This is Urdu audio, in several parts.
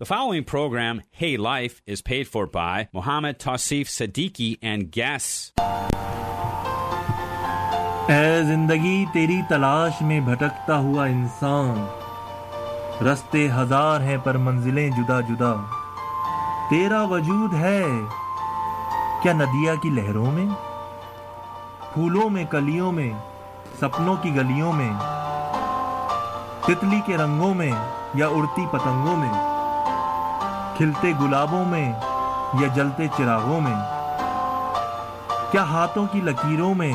The following program, Hey Life, is paid for by Mohammed Tausif Siddiqui and guests. اے زندگی تیری تلاش میں بھٹکتا ہوا انسان رستے ہزار ہیں پر منزلیں جدا جدا۔ تیرا وجود ہے کیا ندیا کی لہروں میں؟ پھولوں میں کلیوں میں سپنوں کی گلیوں میں تتلی کے رنگوں میں یا اڑتی پتنگوں میں؟ کھلتے گلابوں میں یا جلتے چراغوں میں؟ کیا ہاتھوں کی لکیروں میں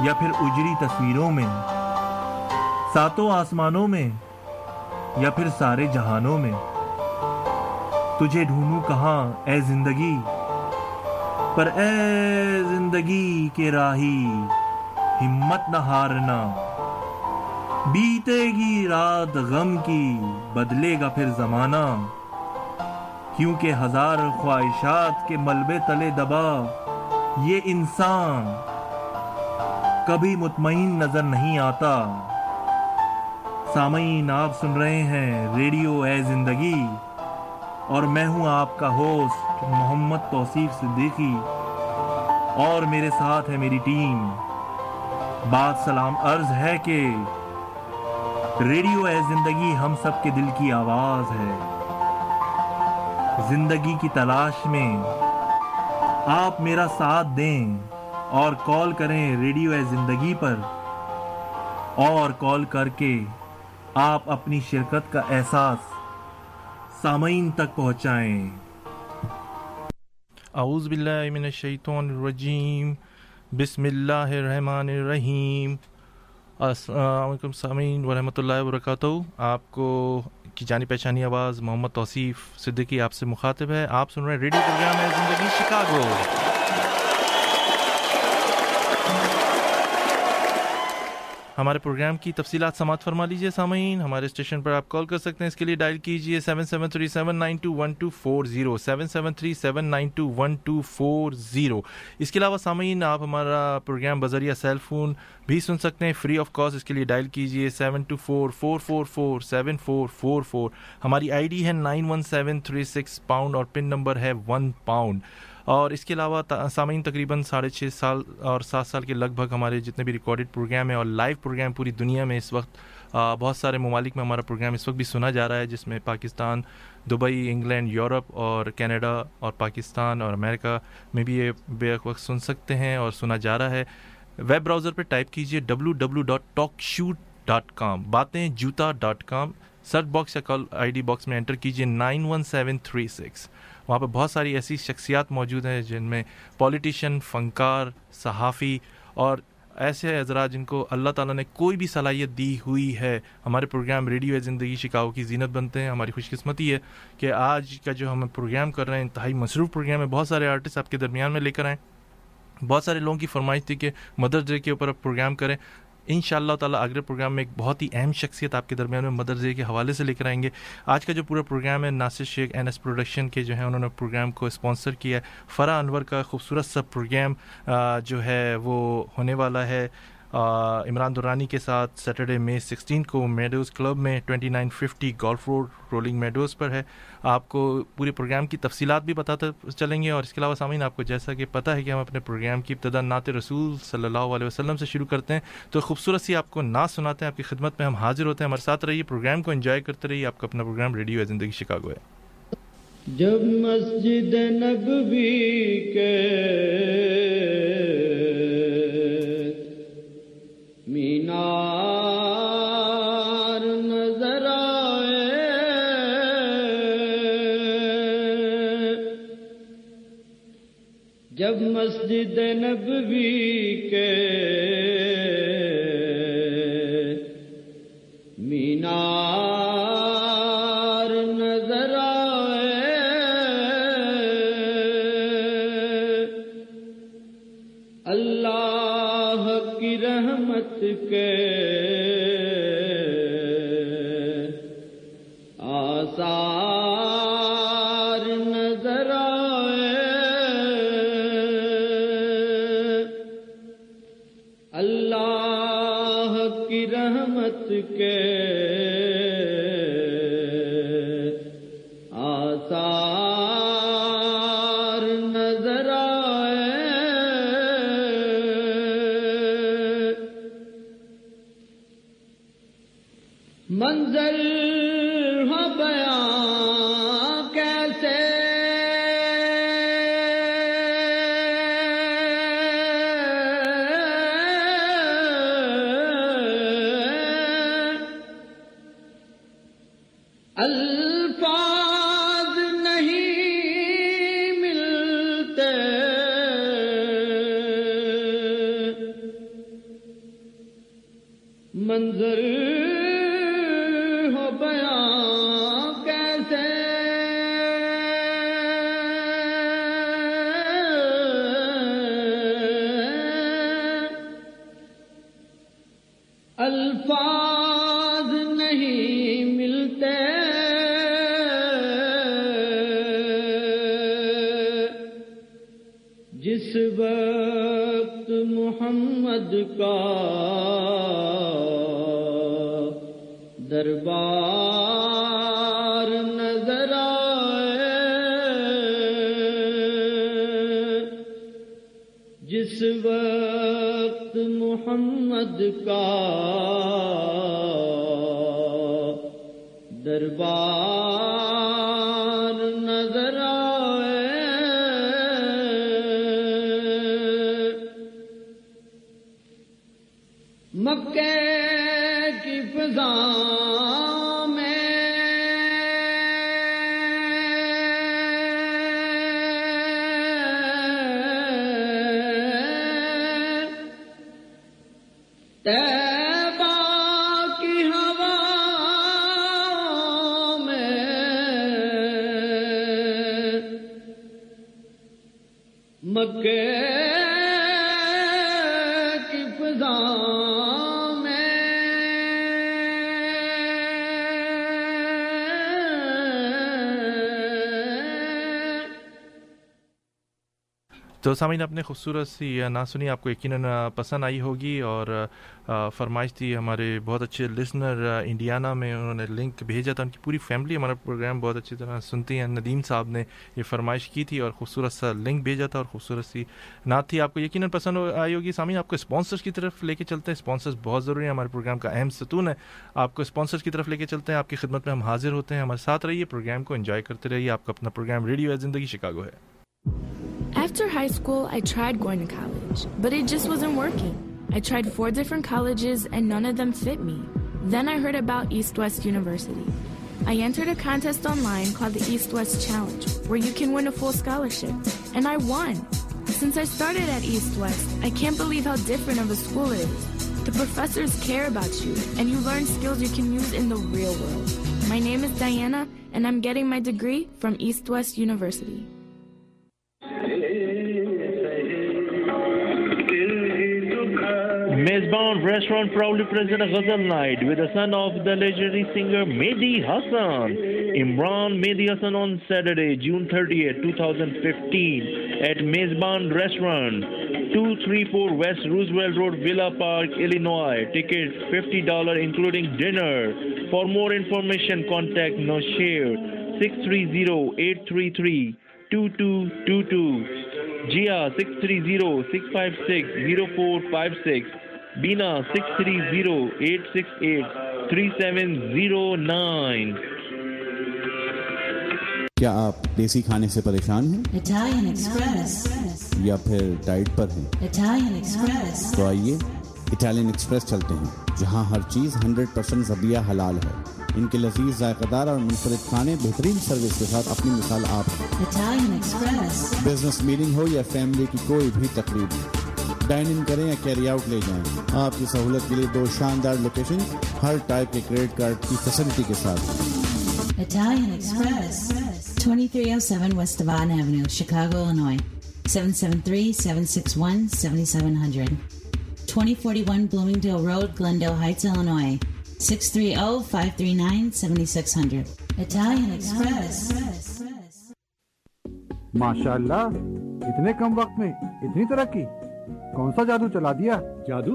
یا پھر اجری تصویروں میں؟ ساتوں آسمانوں میں یا پھر سارے جہانوں میں؟ تجھے ڈھونڈوں کہاں اے زندگی؟ پر اے زندگی کے راہی ہمت نہ ہارنا۔ بیتے گی رات غم کی، بدلے گا پھر زمانہ۔ کیونکہ ہزار خواہشات کے ملبے تلے دبا، یہ انسان کبھی مطمئن نظر نہیں آتا۔ سامعین، آپ سن رہے ہیں ریڈیو اے زندگی اور میں ہوں آپ کا ہوسٹ محمد توصیف صدیقی اور میرے ساتھ ہے میری ٹیم۔ بات سلام عرض ہے کہ ریڈیو اے زندگی ہم سب کے دل کی آواز ہے۔ زندگی کی تلاش میں آپ میرا ساتھ دیں اور کال کریں ریڈیو اے زندگی پر اور کال کر کے آپ اپنی شرکت کا احساس سامعین تک پہنچائیں۔ اعوذ باللہ من الشیطان الرجیم۔ بسم اللہ الرحمن الرحیم۔ السلام علیکم سامعین ورحمۃ اللہ وبرکاتہ۔ آپ کو کی جانی پہچانی آواز، محمد توصیف صدیقی آپ سے مخاطب ہے۔ آپ سن رہے ہیں ریڈیو پروگرام ہے زندگی شکاگو۔ ہمارے پروگرام کی تفصیلات سماعت فرما لیجیے سامعین۔ ہمارے اسٹیشن پر آپ کال کر سکتے ہیں۔ اس کے لیے ڈائل کیجیے seven seven three seven nine two one two four zero. Seven seven three seven nine two one two four zero. اس کے علاوہ سامعین، آپ ہمارا پروگرام بذریعہ سیل فون بھی سن سکتے ہیں۔ فری آف کاسٹ اس کے لیے ڈائل کیجیے seven two four four four four seven four four four. ہماری آئی ڈی ہے nine one seven three six pound اور پن نمبر ہے ون پاؤنڈ۔ اور اس کے علاوہ سامعین تقریباً ساڑھے چھ سال اور سات سال کے لگ بھگ ہمارے جتنے بھی ریکارڈڈ پروگرام ہیں اور لائیو پروگرام پوری دنیا میں اس وقت بہت سارے ممالک میں ہمارا پروگرام اس وقت بھی سنا جا رہا ہے، جس میں پاکستان، دبئی، انگلینڈ، یورپ اور کینیڈا اور پاکستان اور امریکہ میں بھی یہ بے وقت سن سکتے ہیں اور سنا جا رہا ہے۔ ویب براؤزر پہ ٹائپ کیجیے W W dot talk shoot dot com باتیں جوتا ڈاٹ کام سرچ باکس یا کال آئی ڈی باکس میں انٹر کیجیے nine one seven three six. وہاں پہ بہت ساری ایسی شخصیات موجود ہیں جن میں پولیٹیشین فنکار، صحافی اور ایسے حضرات جن کو اللہ تعالیٰ نے کوئی بھی صلاحیت دی ہوئی ہے۔ ہمارے پروگرام ریڈیو زندگی شکاؤ کی زینت بنتے ہیں۔ ہماری خوش قسمتی ہے کہ آج کا جو ہم پروگرام کر رہے ہیں، انتہائی مصروف پروگرام ہے۔ بہت سارے آرٹسٹ آپ کے درمیان میں لے کر آئیں۔ بہت سارے لوگوں کی فرمائش تھی کہ مدرس ڈے کے اوپر اب پروگرام کریں۔ ان شاء اللہ تعالیٰ اگلے پروگرام میں ایک بہت ہی اہم شخصیت آپ کے درمیان میں مدرس ڈے کے حوالے سے لے کر آئیں گے۔ آج کا جو پورا پروگرام ہے، ناصر شیخ این ایس پروڈکشن کے جو ہے انہوں نے پروگرام کو اسپانسر کیا ہے۔ فرا انور کا خوبصورت سا پروگرام جو ہے، وہ ہونے والا ہے۔ عمران دورانی کے ساتھ سیٹرڈے مے سکسٹین کو میڈوز کلب میں twenty nine fifty golf road Rolling Meadows پر ہے۔ آپ کو پورے پروگرام کی تفصیلات بھی بتاتے چلیں گے اور اس کے علاوہ سامعین، آپ کو جیسا کہ پتہ ہے کہ ہم اپنے پروگرام کی ابتدا نعت رسول صلی اللہ علیہ وسلم سے شروع کرتے ہیں۔ تو خوبصورت سی آپ کو نعت سناتے ہیں، آپ کی خدمت میں ہم حاضر ہوتے ہیں۔ ہمارے ساتھ رہیے، پروگرام کو انجوائے کرتے رہیے۔ آپ کا اپنا پروگرام ریڈیو ہے، زندگی شکاگو ہے۔ جب مسجد نبوی کے مینار نظر آئے۔ جب مسجد نبوی And the. تو سامعین، اپنے خوبصورت سی نا سنی، آپ کو یقیناً پسند آئی ہوگی اور فرمائش تھی ہمارے بہت اچھے لسنر انڈیانا میں انہوں نے لنک بھیجا تھا، ان کی پوری فیملی ہمارا پروگرام بہت اچھی طرح سنتی ہیں۔ ندیم صاحب نے یہ فرمائش کی تھی اور خوبصورت سا لنک بھیجا تھا اور خوبصورت سی نعت تھی۔ آپ کو یقیناً پسند آئی ہوگی۔ سامعین، آپ کو اسپانسرس کی طرف لے کے چلتے ہیں۔ اسپانسرس بہت ضروری ہیں۔ ہمارے پروگرام کا اہم ستون ہے۔ آپ کو اسپانسرس کی طرف لے کے چلتے ہیں۔ آپ کی خدمت میں ہم حاضر ہوتے ہیں۔ ہمارے ساتھ رہیے۔ پروگرام کو انجوائے کرتے رہیے۔ آپ کا اپنا پروگرام ریڈیو ہے، زندگی شکاگو ہے۔ After high school, I tried going to college, but it just wasn't working. I tried four different colleges and none of them fit me. Then I heard about East West University. I entered a contest online called the East West Challenge, where you can win a full scholarship, and I won. Since I started at East West, I can't believe how different of a school it is. The professors care about you, and you learn skills you can use in the real world. My name is Diana, and I'm getting my degree from East West University. Mezban Restaurant proudly present a Ghazal night with the son of the legendary singer Mehdi Hassan, Imran Mehdi Hassan on Saturday, June 30th, 2015 at Mezban Restaurant, 234 West Roosevelt Road, Villa Park, Illinois. Tickets $50 including dinner. For more information, contact Noshir 630-833-2222. Jia 630-656-0456. Bina 630-868-3709. کیا آپ دیسی کھانے سے پریشان ہیں. یا پھر ڈائٹ پر ہیں. تو آئیے اٹالین ایکسپریس چلتے ہیں جہاں ہر چیز 100% پرسینٹ زبیہ حلال ہے ان کے لذیذ ذائقہ دار اور منفرد کھانے بہترین سروس کے ساتھ اپنی مثال آپ. بزنس میٹنگ ہو یا فیملی کی کوئی بھی تقریب ڈائن ان کریں یا کیری آؤٹ لے جائیں آپ کی سہولت کے لیے دو شاندار لوکیشن ہر ٹائپ کے کریڈٹ کارڈ کی فیسلٹی کے ساتھ Italian Express. 2307 West Devon Avenue, Chicago, Illinois. 773-761-7700. 2041 Bloomingdale Road, Glendale Heights, Illinois. 630-539-7600. Italian Express. ماشاء اللہ اتنے کم وقت میں اتنی ترقی کون سا جادو چلا دیا جادو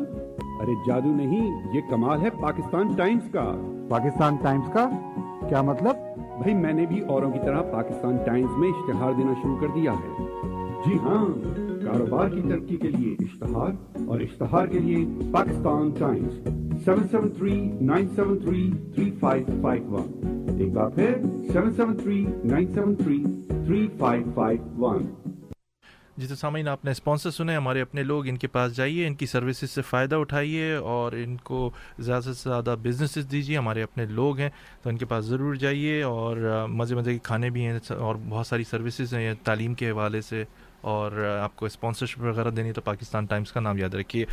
ارے جادو نہیں یہ کمال ہے پاکستان ٹائمز کا پاکستان ٹائمز کا کیا مطلب بھائی میں نے بھی اوروں کی طرح پاکستان ٹائمز میں اشتہار دینا شروع کر دیا ہے جی ہاں کاروبار کی ترقی کے لیے اشتہار اور اشتہار کے لیے Pakistan Times, seven seven three nine seven three three five five one. ایک بار پھر، seven seven three nine seven three three five five one. جی تو سامعین، آپ نے اسپانسر سنے، ہمارے اپنے لوگ، ان کے پاس جائیے، ان کی سروسز سے فائدہ اٹھائیے اور ان کو زیادہ سے زیادہ بزنسز دیجیے۔ ہمارے اپنے لوگ ہیں، تو ان کے پاس ضرور جائیے اور مزے مزے کے کھانے بھی ہیں اور بہت ساری سروسز ہیں، تعلیم کے حوالے سے۔ اور آپ کو اسپانسرشپ وغیرہ دینی تو پاکستان ٹائمس کا نام یاد رکھیے۔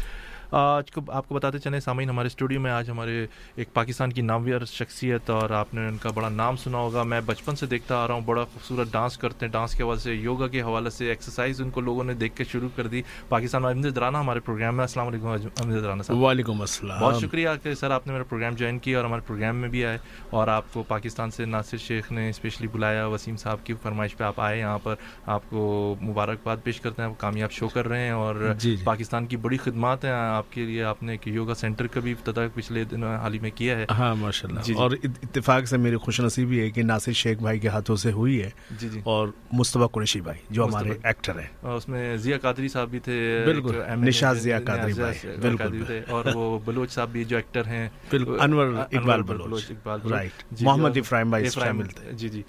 آج کو آپ کو بتاتے چلیں سامعین ہمارے اسٹوڈیو میں آج ہمارے ایک پاکستان کی نامور شخصیت اور آپ نے ان کا بڑا نام سنا ہوگا۔ میں بچپن سے دیکھتا آ رہا ہوں بڑا خوبصورت ڈانس کرتے ہیں۔ ڈانس کے حوالے سے یوگا کے حوالے سے ایکسرسائز ان کو لوگوں نے دیکھ کے شروع کر دی۔ پاکستان امجد رانا ہمارے پروگرام میں۔ السلام علیکم امجد رانا صاحب۔ وعلیکم السلام۔ بہت شکریہ کہ سر آپ نے میرا پروگرام جوائن کیا اور ہمارے پروگرام میں بھی آئے۔ اور آپ کو پاکستان سے ناصر شیخ نے اسپیشلی بلایا وسیم صاحب کی فرمائش پہ آپ آئے یہاں پر۔ آپ کو مبارکباد پیش کرتے ہیں کامیاب شو کر رہے ہیں اور جی پاکستان کی بڑی خدمات ہیں۔ آپ کے لیے آپ نے کہ یوگا سینٹر کا بھی افتتاح پچھلے دنوں حال ہی میں کیا ہے۔ ہاں ماشاء اللہ جی۔ اور اتفاق سے میری خوش نصیبی ہے کہ ناصر شیخ بھائی کے ہاتھوں سے ہوئی ہے۔ جی جی۔ اور مصطفیٰ قریشی بھائی جو ہمارے ایکٹر ہیں۔ اس میں ضیا قادری صاحب بھی تھے بالکل۔ نشاز ضیا قادری بھائی بالکل۔ اور وہ بلوچ صاحب بھی جو ایکٹر ہیں۔ بالکل۔ انور اقبال بلوچ۔ اقبال رائٹ محمد افراہیم بھائی شامل تھے۔ جی جی۔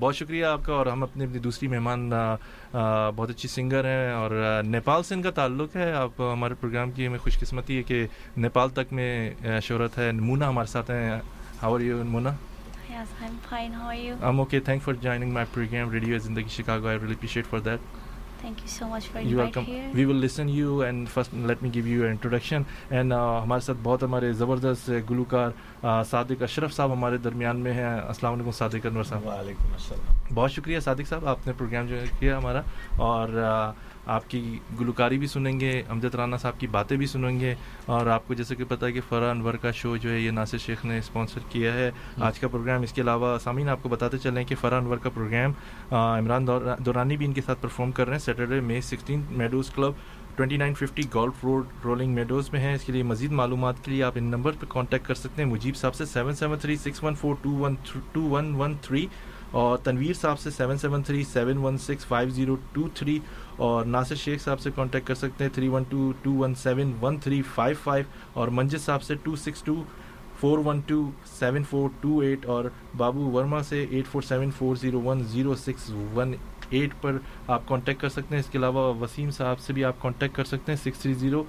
بہت شکریہ آپ کا اور ہم اپنی دوسری مہمان بہت اچھی سنگر ہیں اور نیپال سے ان کا تعلق ہے آپ ہمارے پروگرام کی ہمیں خوش قسمتی ہے کہ نیپال تک میں شہرت ہے مونا ہمارے ساتھ ہیں how are you Mona Yes, I'm fine. How are you? I'm okay. Thanks for joining my program, Radio Zindagi Chicago. I really appreciate for that. Thank you so much for You're welcome. here. We will listen you and first let me give you an introduction. And ہمارے ساتھ بہت ہمارے زبردست گلوکار صادق اشرف صاحب ہمارے درمیان میں ہیں السلام علیکم صادق انور صاحب وعلیکم السلام بہت شکریہ صادق صاحب آپ نے پروگرام جو کیا ہمارا اور آپ کی گلوکاری بھی سنیں گے امجد رانا صاحب کی باتیں بھی سنیں گے اور آپ کو جیسے کہ پتہ ہے کہ فرح انور کا شو جو ہے یہ ناصر شیخ نے اسپانسر کیا ہے۔ آج کا پروگرام اس کے علاوہ سامعین آپ کو بتاتے چلیں کہ فرح انور کا پروگرام عمران دورانی بھی ان کے ساتھ پرفارم کر رہے ہیں۔ Saturday May sixteen Meadows Club twenty nine fifty golf road Rolling Meadows میں ہیں۔ اس کے لیے مزید معلومات کے لیے آپ ان نمبر پہ کانٹیکٹ کر سکتے ہیں۔ مجیب صاحب سے seven seven three six one four two one two one one three اور تنویر صاحب سے seven seven three seven one six five zero two three اور ناصر شیخ صاحب سے کانٹیکٹ کر سکتے ہیں three one two two one seven one three five five اور منجد صاحب سے two six two four one two seven four two eight اور بابو ورما سے eight four seven four zero one zero six one eight پر آپ کانٹیکٹ کر سکتے ہیں۔ اس کے علاوہ وسیم صاحب سے بھی آپ کانٹیکٹ کر سکتے ہیں six three zero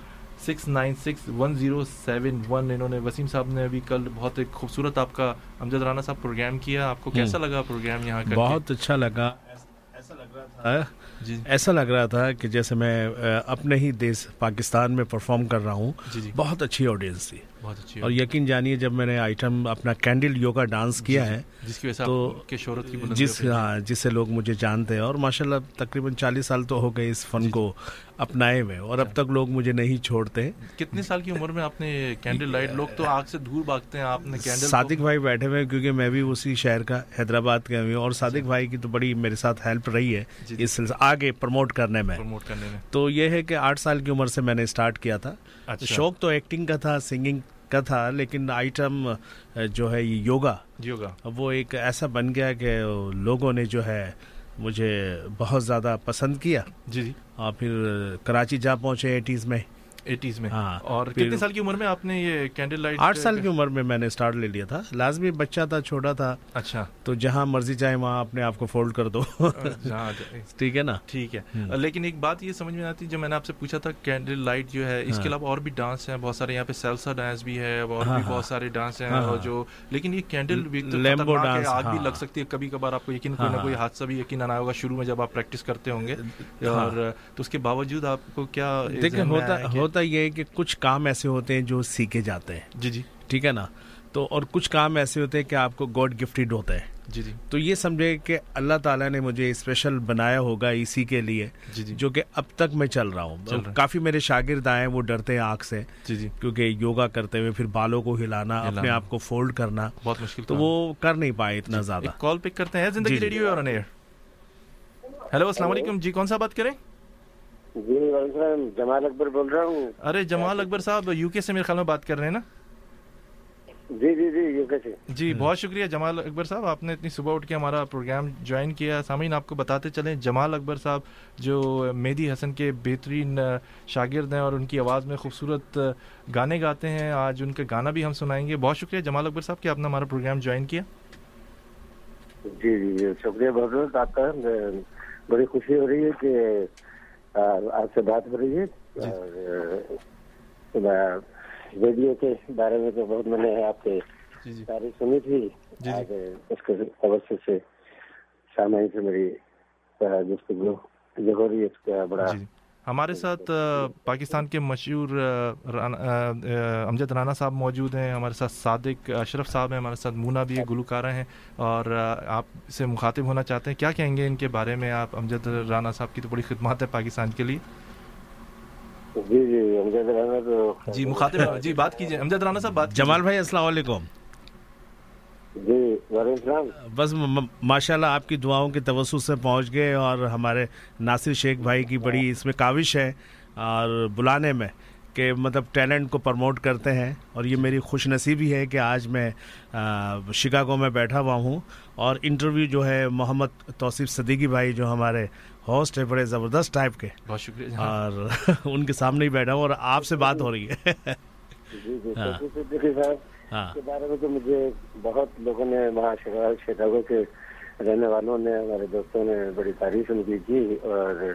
six nine six one zero seven one انہوں نے وسیم صاحب نے ابھی کل بہت ایک خوبصورت آپ کا امجد رانا صاحب پروگرام کیا۔ آپ کو کیسا لگا پروگرام یہاں کا بہت اچھا لگا۔ ایسا لگ رہا تھا جی۔ ایسا لگ رہا تھا کہ جیسے میں اپنے ہی دیش پاکستان میں پرفارم کر رہا ہوں۔ جی جی۔ بہت اچھی آڈینس تھی۔ بہت اچھی اور یقین جانیے جب میں نے آئٹم اپنا کینڈل یوگا ڈانس کیا ہے جس کی وجہ تو شہرت کی جس ہاں جس سے لوگ مجھے جانتے ہیں۔ اور ماشاء اللہ تقریباً چالیس سال تو ہو گئے اس فن کو اپنائے ہوئے۔ اور اب تک لوگ مجھے نہیں چھوڑتے۔ کتنے سال کی عمر میں آپ نے کینڈل لائٹ؟ لوگ تو آگ سے دور بھاگتے ہیں آپ نے کینڈل صادق بھائی بیٹھے ہوئے کیونکہ میں بھی اسی شہر کا حیدرآباد کا ہوں۔ اور صادق بھائی کی تو بڑی میرے ساتھ ہیلپ رہی ہے اس سلسلے آگے پروموٹ کرنے میں۔ تو یہ ہے کہ آٹھ سال کی عمر سے میں نے اسٹارٹ کیا تھا۔ شوق تو ایکٹنگ کا تھا سنگنگ کا تھا لیکن آئٹم جو ہے یہ یوگا یوگا۔ وہ ایک ایسا بن گیا کہ لوگوں نے جو ہے مجھے بہت زیادہ پسند کیا۔ جی جی۔ اور پھر کراچی جا پہنچے ایٹیز میں۔ ایٹیز میں۔ ہاں۔ اور کتنے سال کی عمر میں آپ نے یہ کینڈل لائٹ آٹھ سال کی عمر میں میں نے اسٹارٹ لے لیا تھا۔ لازمی بچہ تھا چھوٹا تھا۔ اچھا۔ تو جہاں مرضی چاہے وہاں اپنے آپ کو فولڈ کر دو۔ ٹھیک ہے نا؟ ٹھیک ہے۔ لیکن ایک بات یہ سمجھ میں آتی جو میں نے آپ سے پوچھا تھا کینڈل لائٹ جو ہے اس کے علاوہ اور بھی ڈانس ہیں بہت سارے یہاں پہ سیلسا ڈانس بھی ہے اور بھی بہت سارے ڈانس ہیں اور جو لیکن یہ کینڈل ڈانس آگ بھی لگ سکتی ہے۔ کبھی کبھار آپ کو یقین کوئی نہ کوئی حادثہ بھی یقین آنا ہوگا شروع میں جب آپ پریکٹس کرتے ہوں گے۔ اور تو اس کے باوجود آپ کو کیا دیکھیں ہوتا ہوتا یہ ہے کہ کچھ کام ایسے ہوتے ہیں جو سیکھے جاتے ہیں۔ جی جی۔ ٹھیک ہے نا؟ تو اور کچھ کام ایسے ہوتے ہیں کہ آپ کو گاڈ گفٹیڈ ہوتا ہے۔ جی جی۔ تو یہ سمجھے کہ اللہ تعالیٰ نے مجھے اسپیشل بنایا ہوگا اسی کے لیے جی جی۔ جو کہ اب تک میں چل رہا ہوں۔ کافی میرے شاگرد آئے وہ ڈرتے ہیں آنکھ سے۔ جی جی۔ کیونکہ یوگا کرتے ہوئے پھر بالوں کو ہلانا اپنے آپ کو فولڈ کرنا بہت مشکل تو وہ کر نہیں پائے اتنا زیادہ۔ کال پک کرتے ہیں۔ زندگی ریڈیو اور ہیلو السلام علیکم۔ جی کون سا بات کریں؟ جی جمال اکبر بول رہا ہوں۔ ارے جمال اکبر صاحب یو کے سے میرے خیال میں بات کر رہے ہیں نا؟ جی جی جی یو کے سے۔ جی بہت شکریہ جمال اکبر صاحب آپ نے اتنی صبح اٹھ کے ہمارا پروگرام جوائن کیا۔ سامعین آپ کو بتاتے چلیں جمال اکبر صاحب جو مہدی حسن کے بہترین شاگرد ہیں اور ان کی آواز میں خوبصورت گانے گاتے ہیں آج ان کا گانا بھی ہم سنائیں گے۔ بہت شکریہ جمال اکبر صاحب کہ آپ نے ہمارا پروگرام جوائن کیا۔ جی جی شکریہ بہت بہت۔ آپ کا بڑی خوشی ہو رہی ہے کہ آپ سے بات ہو رہی ہے؟ اور ریڈیو کے بارے میں تو بہت میں نے آپ کے تعریف سنی تھی۔ اس کے توسط سے سامعین سے میری گفتگو جو ہو رہی ہے اس کا بڑا ہمارے ساتھ پاکستان کے مشہور امجد رانا صاحب موجود ہیں ہمارے ساتھ صادق اشرف صاحب ہیں ہمارے ساتھ مونا بھی گلوکارہ ہیں اور آپ سے مخاطب ہونا چاہتے ہیں۔ کیا کہیں گے ان کے بارے میں آپ؟ امجد رانا صاحب کی تو بڑی خدمات ہے پاکستان کے لیے۔ جی جی امجد رانا جی مخاطب جی بات کیجیے امجد رانا صاحب بات جمال بھائی السلام علیکم۔ جی بس ماشاء اللہ آپ کی دعاؤں کے توسط سے پہنچ گئے اور ہمارے ناصر شیخ بھائی کی بڑی اس میں کاوش ہے اور بلانے میں کہ مطلب ٹیلنٹ کو پروموٹ کرتے ہیں اور یہ میری خوش نصیبی ہے کہ آج میں شکاگو میں بیٹھا ہوا ہوں اور انٹرویو جو ہے محمد توصیف صدیقی بھائی جو ہمارے ہوسٹ ہے بڑے زبردست ٹائپ کے۔ بہت شکریہ اور ان کے سامنے ہی بیٹھا ہوں اور آپ سے بات ہو رہی ہے۔ جی جی ہاں۔ کے بارے میں تو مجھے بہت لوگوں نے وہاں شکاگو کے رہنے والوں نے، ہمارے دوستوں نے بڑی تعریف ان کی کی اور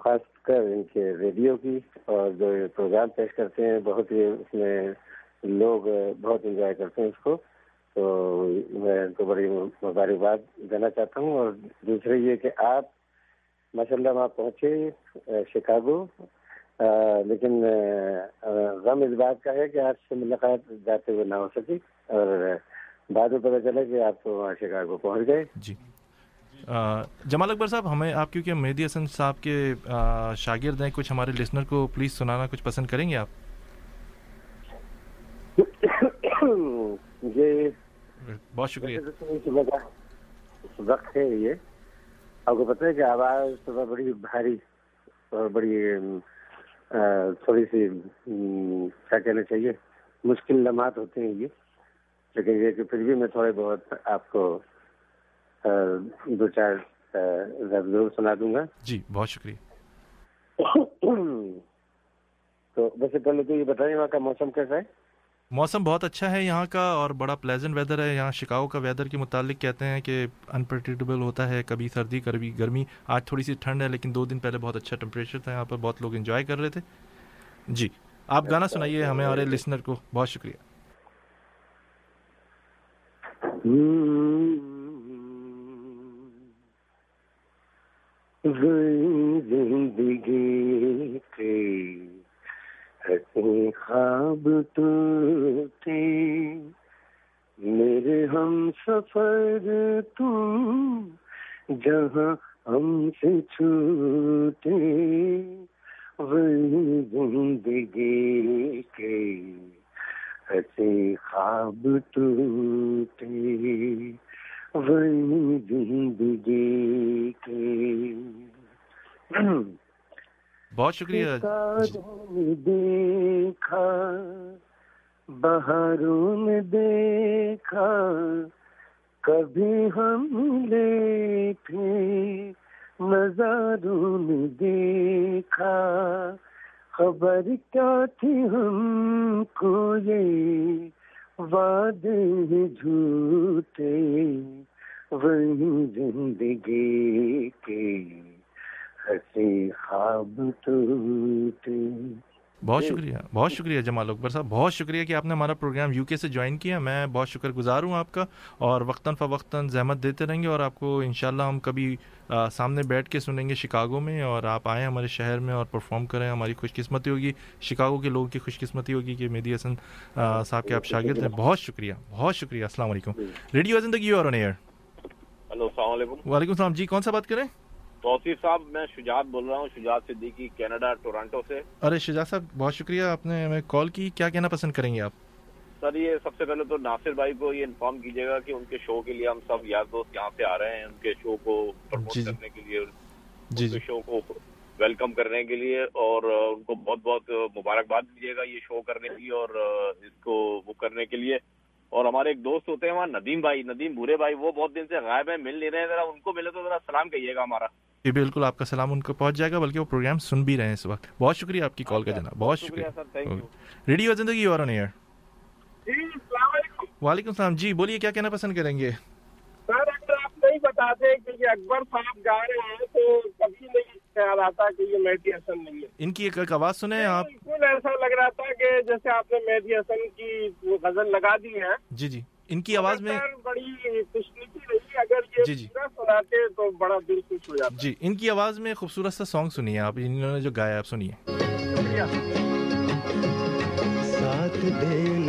خاص کر ان کے ریڈیو کی اور جو پروگرام پیش کرتے ہیں، بہت ہی اس میں لوگ بہت انجوائے کرتے ہیں اس کو۔ تو میں ان کو بڑی مبارکباد دینا چاہتا ہوں اور دوسرے یہ کہ آپ ماشاء اللہ وہاں پہنچے شکاگو لیکن غم اس بات کا ہے کہ آپ سے ملاقات جاتے ہوئے نہ ہو سکی اور بعد میں پتہ چلا کہ آپ تو وہاں شکاگو پہنچ گئے۔ جی۔ جمال اکبر صاحب ہمیں آپ کیونکہ مہدی حسن صاحب کے شاگرد ہیں کچھ ہمارے لسنر کو پلیز سنانا کچھ پسند کریں گے آپ؟ جی بہت شکریہ۔ وقت ہے یہ۔ آپ کو پتہ ہے کہ آواز بڑی بھاری اور بڑی تھوڑی سی کیا کہنا چاہیے مشکل لمحات ہوتے ہیں یہ لیکن یہ کہ پھر بھی میں تھوڑے بہت آپ کو دو چار ضرور سنا دوں گا۔ جی بہت شکریہ۔ تو ویسے پہلے تو یہ بتائیں وہاں کا موسم کیسا ہے؟ موسم بہت اچھا ہے یہاں کا اور بڑا پلیزنٹ ویدر ہے۔ یہاں شکاؤ کا ویدر کے متعلق کہتے ہیں کہ انپرڈکٹیبل ہوتا ہے، کبھی سردی، کبھی گرمی۔ آج تھوڑی سی ٹھنڈ ہے، لیکن دو دن پہلے بہت اچھا ٹمپریچر تھا۔ یہاں پر بہت لوگ انجوائے کر رہے تھے۔ جی آپ گانا سنائیے، ہمیں اور لسنر کو۔ بہت شکریہ۔ زندگی ہنسی خواب ٹوٹے۔ میرے ہم سفر تم جہاں ہم سے چھوٹے، وہی زندگی کے ہنسی خواب ٹوٹے۔ وہی زندگی کے۔ بہت شکریہ۔ دیکھا بہاروں میں دیکھا، کبھی ہم لے تھے نظاروں میں دیکھا، خبر کیا تھی ہم کو یہ وعدے جھوٹے، وہی زندگی کے۔ بہت شکریہ بہت شکریہ جمال اکبر صاحب بہت شکریہ کہ آپ نے ہمارا پروگرام یو کے سے جوائن کیا۔ میں بہت شکر گزار ہوں آپ کا اور وقتاً فوقتاً زحمت دیتے رہیں گے اور آپ کو انشاءاللہ ہم کبھی سامنے بیٹھ کے سنیں گے شکاگو میں اور آپ آئیں ہمارے شہر میں اور پرفارم کریں۔ ہماری خوش قسمتی ہوگی شکاگو کے لوگوں کی خوش قسمتی ہوگی کہ مہدی حسن صاحب کے آپ شاگرد ہیں۔ بہت شکریہ بہت شکریہ۔ السلام علیکم۔ ریڈیو زندگی اور ایئر۔ ہلو السلام علیکم۔ وعلیکم السلام جی کون سا بات کریں؟ توصیف صاحب میں شجاعت بول رہا ہوں شجاعت صدیقی کینیڈا ٹورانٹو سے۔ ارے شجاعت صاحب بہت شکریہ آپ نے ہمیں کال کی۔ کیا کہنا پسند کریں گے آپ؟ سر یہ سب سے پہلے تو ناصر بھائی کو یہ انفارم کیجیے گا کہ ان کے شو کے لیے ہم سب یاد دوست یہاں سے آ رہے ہیں۔ ان کے شو کو پروموٹ کرنے کے لیے جی جی۔ شو کو ویلکم کرنے کے لیے اور ان کو بہت بہت مبارکباد دیجیے گا یہ شو کرنے کی اور اس کو وہ کرنے کے لیے۔ اور ہمارے ایک دوست ہوتے ہیں وہاں ندیم بھائی ندیم بورے بھائی وہ بہت دن سے غائب ہیں مل نہیں رہے ہیں ذرا ان کو ملے تو ذرا سلام کہیے گا ہمارا۔ جی بالکل آپ کا سلام ان کو پہنچ جائے گا بلکہ وہ پروگرام سن بھی رہے ہیں اس وقت۔ بہت شکریہ آپ کی کال کا جناب بہت شکریہ ریڈیو زندگی اور آن ایئر وعلیکم السلام۔ جی بولیے کیا کہنا پسند کریں گے؟ سر اگر آپ نہیں بتا دیں کہ یہ اکبر صاحب گا رہے ہیں تو کبھی نہیں۔ خیال آتا کہ یہ مہدی حسن نہیں ہے۔ ان کی ایک آواز سنیں آپ۔ بالکل ایسا لگ رہا تھا کہ جیسے آپ نے مہدی حسن کی غزل لگا دی ہے۔ جی جی۔ ان کی آواز میں بڑی خوشنسی رہی اگر یہ جی جی۔ سناتے تو بڑا دل خوش ہو جاتا۔ جی ان کی آواز میں خوبصورت سا سانگ سنیے آپ انہوں نے جو گایا آپ سنیے۔ ساتھ دینا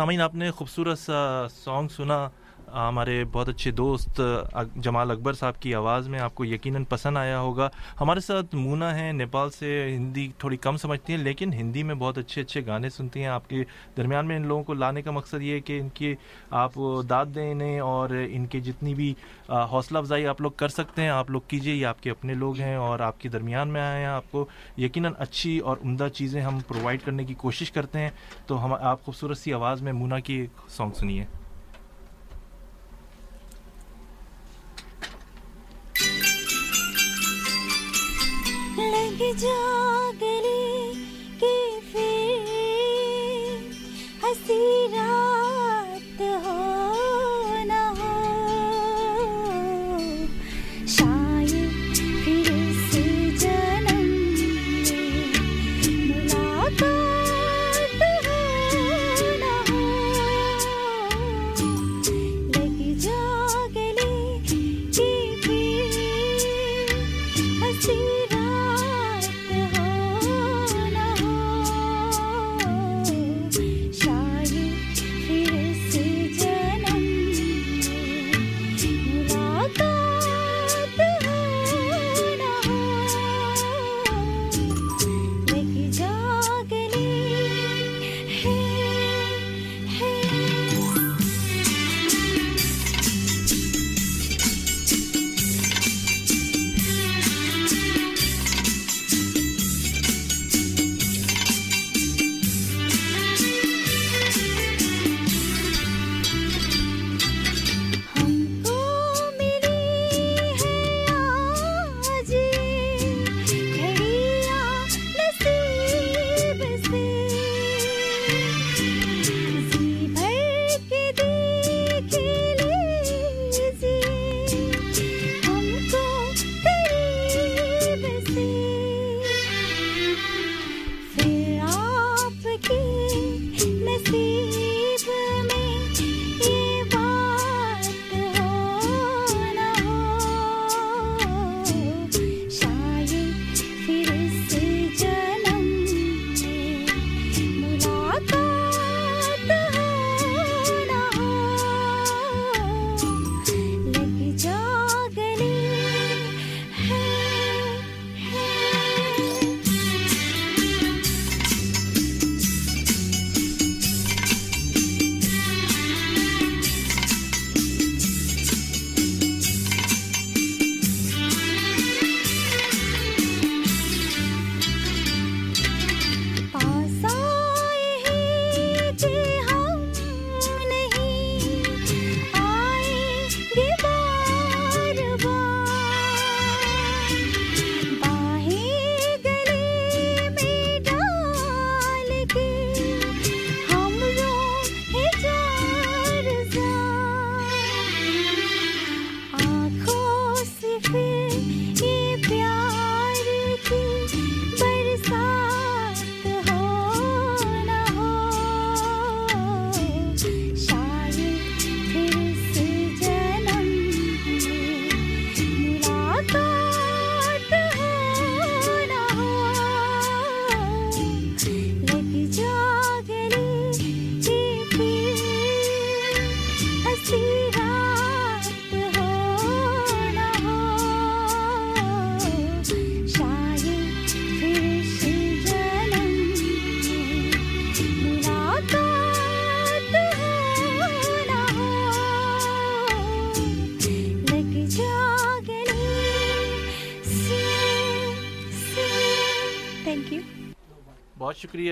سامعین آپ نے خوبصورت سا سانگ سنا ہمارے بہت اچھے دوست جمال اکبر صاحب کی آواز میں آپ کو یقیناً پسند آیا ہوگا۔ ہمارے ساتھ مونا ہیں، نیپال سے، ہندی تھوڑی کم سمجھتی ہیں، لیکن ہندی میں بہت اچھے اچھے گانے سنتی ہیں۔ آپ کے درمیان میں ان لوگوں کو لانے کا مقصد یہ ہے کہ ان کی آپ داد دیں انہیں اور ان کے جتنی بھی حوصلہ افزائی آپ لوگ کر سکتے ہیں، آپ لوگ کیجیے، یہ آپ کے اپنے لوگ ہیں اور آپ کے درمیان میں آئے ہیں۔ آپ کو یقیناً اچھی اور عمدہ چیزیں ہم پرووائڈ کرنے کی کوشش کرتے ہیں۔ تو ہم، آپ خوبصورت سی آواز میں مونا کی سانگ سنیے۔ لگ جا رات ہو نہ ہو۔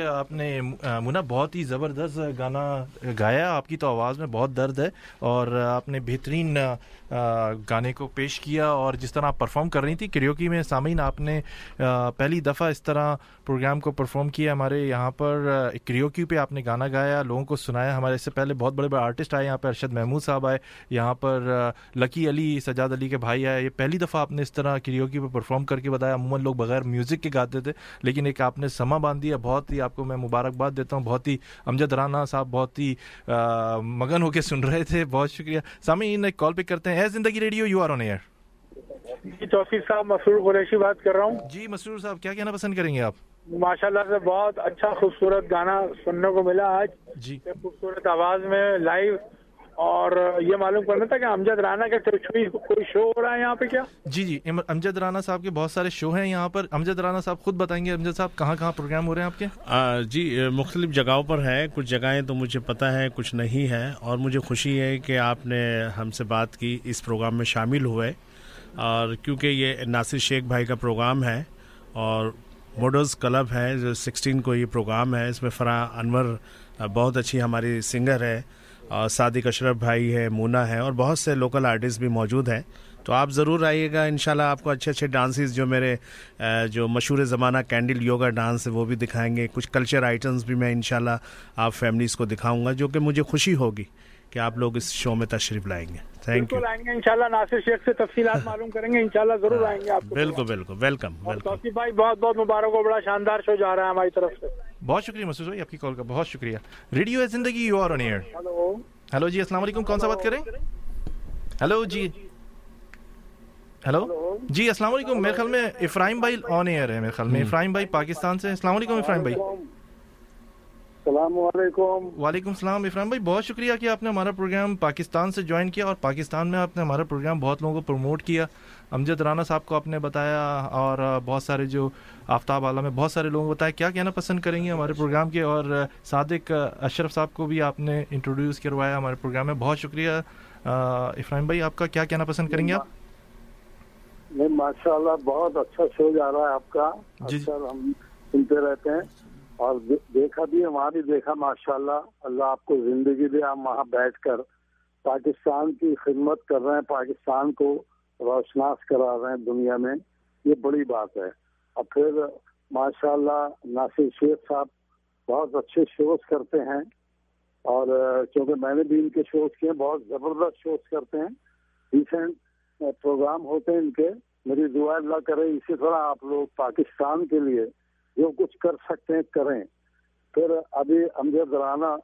آپ نے منا بہت ہی زبردست گانا گایا آپ کی تو آواز میں بہت درد ہے اور آپ نے بہترین گانے کو پیش کیا اور جس طرح آپ پرفارم کر رہی تھی کریوکی میں سامعین، آپ نے پہلی دفعہ اس طرح پروگرام کو پرفارم کیا ہمارے یہاں پر کریوکی پہ آپ نے گانا گایا، لوگوں کو سنایا۔ ہمارے اس سے پہلے بہت بڑے بڑے آرٹسٹ آئے۔ یہاں پہ ارشد محمود صاحب آئے، یہاں پر لکی علی، سجاد علی کے بھائی آئے۔ یہ پہلی دفعہ آپ نے اس طرح کریوکی پہ پرفارم کر کے بتایا۔ عموماً لوگ بغیر میوزک کے گاتے تھے، لیکن ایک آپ نے سما باندھ دیا بہت ہی آپ کو میں مبارکباد دیتا ہوں۔ بہت ہی امجد رانا صاحب بہت ہی مگن ہو کے سن رہے تھے۔ بہت شکریہ۔ سامعین ایک کال پک کرتے ہیں۔ اے Zindagi radio you are on air. جی توفیق صاحب مسرور قریشی بات کر رہا ہوں۔ جی مسرور صاحب کیا کہنا پسند کریں گے آپ؟ ماشاء اللہ سے بہت اچھا خوبصورت گانا سننے کو ملا آج۔ جی۔ خوبصورت آواز میں لائیو اور یہ معلوم کرنا تھا کہ امجد رانا کا کوئی شو ہو رہا ہے یہاں پہ کیا؟ جی جی امجد رانا صاحب کے بہت سارے شو ہیں یہاں پر۔ امجد رانا صاحب خود بتائیں گے امجد صاحب کہاں کہاں پروگرام ہو رہے ہیں آپ کے؟ جی مختلف جگہوں پر ہے کچھ جگہیں تو مجھے پتہ ہے کچھ نہیں ہے اور مجھے خوشی ہے کہ آپ نے ہم سے بات کی اس پروگرام میں شامل ہوئے۔ اور کیونکہ یہ ناصر شیخ بھائی کا پروگرام ہے اور موڈلز کلب ہے جو سکسٹین کو یہ پروگرام ہے اس میں فرح انور بہت اچھی ہماری سنگر ہے۔ صادق اشرف بھائی ہے، مونا ہے اور بہت سے لوکل آرٹسٹ بھی موجود ہیں۔ تو آپ ضرور آئیے گا، انشاءاللہ آپ کو اچھے اچھے ڈانسز جو میرے جو مشہور زمانہ کینڈل یوگا ڈانس ہے، وہ بھی دکھائیں گے۔ کچھ کلچر آئٹمس بھی میں انشاءاللہ آپ فیملیز کو دکھاؤں گا، جو کہ مجھے خوشی ہوگی کہ آپ لوگ اس شو میں تشریف لائیں گے۔ یو آئیں گے انشاءاللہ ناصر شیخ سے تفصیلات معلوم کریں گے انشاءاللہ ضرور آئیں گے آپ بالکل بالکل ویلکم بھائی بہت بہت مبارک ہو بڑا شاندار شو جا رہا ہے ہماری طرف سے۔ بہت شکریہ مسعود بھائی آپ کی کال کا بہت شکریہ۔ ریڈیو ہے Zindagi you are on air hello. Hello جی السلام علیکم کون سا بات کریں؟ ہلو جی۔ ہلو۔ جی السلام علیکم میرے خیال میں افراہیم بھائی آن ایئر ہے میرے خیال میں افراہیم بھائی پاکستان سے السلام علیکم افراہیم بھائی۔ السلام علیکم۔ وعلیکم السلام افراہیم بھائی بہت شکریہ کہ آپ نے ہمارا پروگرام پاکستان سے جوائن کیا اور پاکستان میں آپ نے ہمارا پروگرام بہت لوگوں کو پروموٹ کیا۔ امجد رانا صاحب کو آپ نے بتایا اور بہت سارے جو آفتاب عالم میں بہت سارے لوگوں کو بتایا۔ کیا کہنا پسند کریں گے ہمارے پروگرام کے؟ اور صادق اشرف صاحب کو بھی آپ نے انٹروڈیوس کروایا ہمارے پروگرام میں۔ بہت شکریہ۔ افراہیم بھائی آپ کا کیا کہنا پسند کریں گے آپ؟ نہیں ماشاء اللہ بہت اچھا شو جا رہا ہے آپ کا۔ جی ہم سنتے رہتے ہیں۔ اور دیکھا بھی وہاں بھی دیکھا ماشاء اللہ اللہ آپ کو زندگی دے، ہم وہاں بیٹھ کر پاکستان کی خدمت کر رہے ہیں، پاکستان کو روشناس کرا رہے ہیں دنیا میں، یہ بڑی بات ہے۔ اور پھر ماشاء اللہ ناصر شیخ صاحب بہت اچھے شوز کرتے ہیں، اور کیونکہ میں نے بھی ان کے شوز کیے، بہت زبردست شوز کرتے ہیں۔ ریسنٹ پروگرام ہوتے ہیں ان کے، میری دعا اللہ کرے، اسی طرح آپ لوگ پاکستان کے لیے جو کچھ کر سکتے ہیں کریں۔ پھر ابھی امجد رانا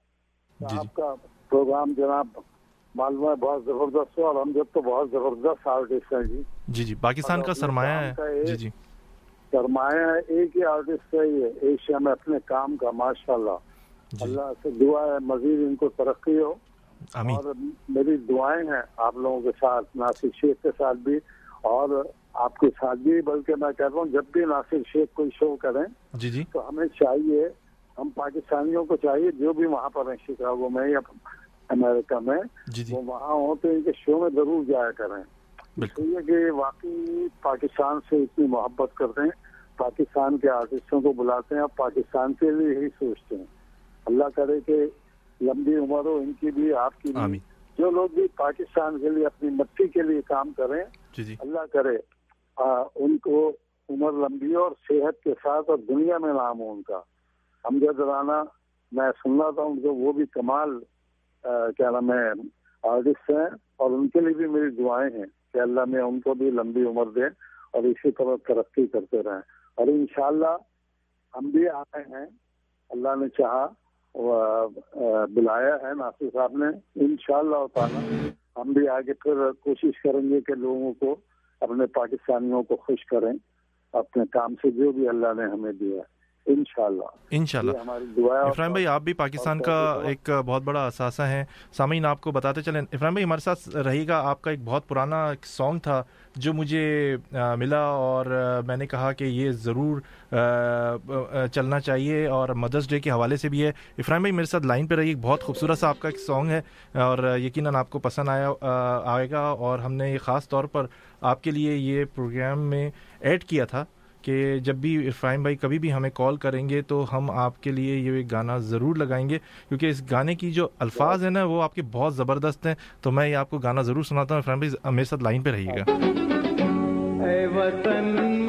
صاحب کا پروگرام جناب معلوم ہے بہت زبردست اور امجد تو بہت زبردست آرٹسٹ ہیں جی۔ جی جی۔ پاکستان کا سرمایہ ہے۔ جی جی۔ سرمایہ ہے ایک ہی آرٹسٹ ہے یہ ایشیا میں اپنے کام کا ماشاء اللہ اللہ سے دعا ہے مزید ان کو ترقی ہو۔ اور میری دعائیں ہیں آپ لوگوں کے ساتھ ناصر شیخ کے ساتھ بھی۔ اور آپ کے ساتھ بھی بلکہ میں کہتا ہوں جب بھی ناصر شیخ کوئی شو کریں جی جی۔ تو ہمیں چاہیے ہم پاکستانیوں کو چاہیے جو بھی وہاں پر ہیں شکاگو میں یا امریکہ میں جی جی۔ وہ وہاں ہوں تو ان کے شو میں ضرور جایا کریں۔ یہ کہ واقعی پاکستان سے اتنی محبت کرتے ہیں پاکستان کے آرٹسٹوں کو بلاتے ہیں اور پاکستان کے لیے ہی سوچتے ہیں۔ اللہ کرے کہ لمبی عمر ہو ان کی بھی آپ کی بھی۔ جو لوگ بھی پاکستان کے لیے اپنی مٹی کے لیے کام کریں جی جی۔ اللہ کرے۔ ان کو عمر لمبی اور صحت کے ساتھ اور دنیا میں نام ہو ان کا امجد رانا میں سن رہا تھا، ان کو وہ بھی کمال کیا نام ہے، آرٹسٹ ہیں اور ان کے لیے بھی میری دعائیں ہیں کہ اللہ میں ان کو بھی لمبی عمر دے اور اسی طرح ترقی کرتے رہیں۔ اور انشاءاللہ ہم بھی آئے ہیں۔ اللہ نے چاہا بلایا ہے ناصر صاحب نے۔ انشاءاللہ تعالی ہم بھی آگے پھر کوشش کریں گے کہ لوگوں کو اپنے پاکستانیوں کو خوش کریں اپنے کام سے جو بھی اللہ نے ہمیں دیا انشاءاللہ۔ انشاءاللہ۔ افراہیم بھائی آپ بھی پاکستان کا ایک بہت بڑا اثاثہ ہیں۔ سامعین آپ کو بتاتے چلیں افراہیم بھائی ہمارے ساتھ رہے گا آپ کا ایک بہت پرانا سانگ تھا جو مجھے ملا اور میں نے کہا کہ یہ ضرور چلنا چاہیے اور مدرس ڈے کے حوالے سے بھی ہے۔ افراہیم بھائی میرے ساتھ لائن پہ رہی بہت خوبصورت سا آپ کا ایک سانگ ہے اور یقیناً آپ کو پسند آیا آئے گا اور ہم نے خاص طور پر آپ کے لیے یہ پروگرام میں ایڈ کیا تھا۔ کہ جب بھی افراہیم بھائی کبھی بھی ہمیں کال کریں گے تو ہم آپ کے لیے یہ گانا ضرور لگائیں گے، کیونکہ اس گانے کی جو الفاظ ہیں نا، وہ آپ کے بہت زبردست ہیں۔ تو میں یہ آپ کو گانا ضرور سناتا ہوں۔ افراہیم بھائی میرے ساتھ لائن پہ رہیے گا۔ اے وطن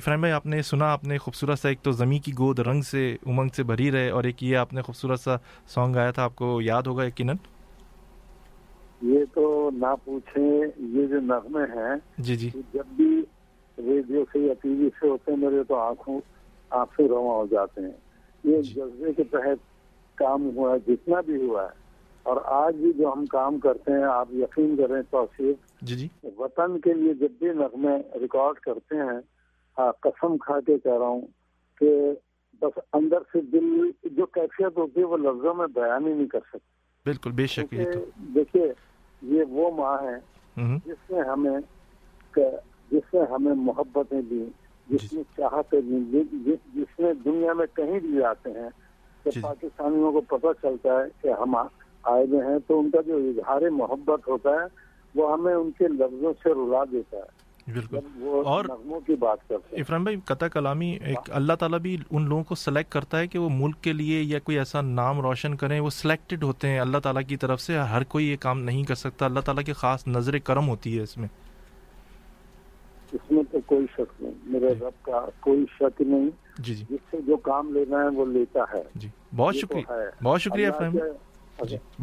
افراہیم بھائی آپ نے سنا آپ نے خوبصورت سا ایک تو زمیں کی گود رنگ سے امنگ سے بھری رہے اور ایک یہ آپ نے خوبصورت سا سانگ گایا تھا آپ کو یاد ہوگا یقیناً؟ یہ تو نہ پوچھیں یہ جو نغمے ہیں جی جی۔ جب بھی ریڈیو سے یا ٹی وی سے ہوتے ہیں میرے تو آنکھوں آنکھ سے رواں ہو جاتے ہیں۔ یہ جذبے کے تحت کام ہوا ہے جتنا بھی ہوا ہے۔ اور آج بھی جو ہم کام کرتے ہیں آپ یقین کریں توصیف جی جی۔ وطن کے لیے جب بھی نغمے ریکارڈ کرتے ہیں قسم کھا کے کہہ رہا ہوں کہ بس اندر سے دل جو کیفیت ہوتی ہے وہ لفظوں میں بیان ہی نہیں کر سکتے بالکل بے شک یہ تو۔ دیکھیے یہ وہ ماں ہے۔ جس نے ہمیں جس نے ہمیں محبتیں دی جس نے چاہتے دی جس- نے دنیا میں کہیں بھی جاتے ہیں تو پاکستانیوں کو پتہ چلتا ہے کہ ہم آئے ہوئے ہیں تو ان کا جو اظہار محبت ہوتا ہے وہ ہمیں ان کے لفظوں سے رلا دیتا ہے۔ بالکل۔ اور کی بات کرتے ہیں۔ افراہیم بھائی قطع کلامی ایک اللہ تعالیٰ بھی ان لوگوں کو سلیکٹ کرتا ہے کہ وہ ملک کے لیے یا کوئی ایسا نام روشن کریں وہ سلیکٹڈ ہوتے ہیں۔ اللہ تعالیٰ کی طرف سے ہر کوئی یہ کام نہیں کر سکتا۔ اللہ تعالیٰ کی خاص نظر کرم ہوتی ہے اس میں۔ اس میں تو کوئی شک نہیں۔ میرے رب کا کوئی شک نہیں۔ جی جی۔ جس سے جو کام لینا ہے وہ لیتا ہے۔ جی۔ بہت شکریہ۔ بہت شکریہ جی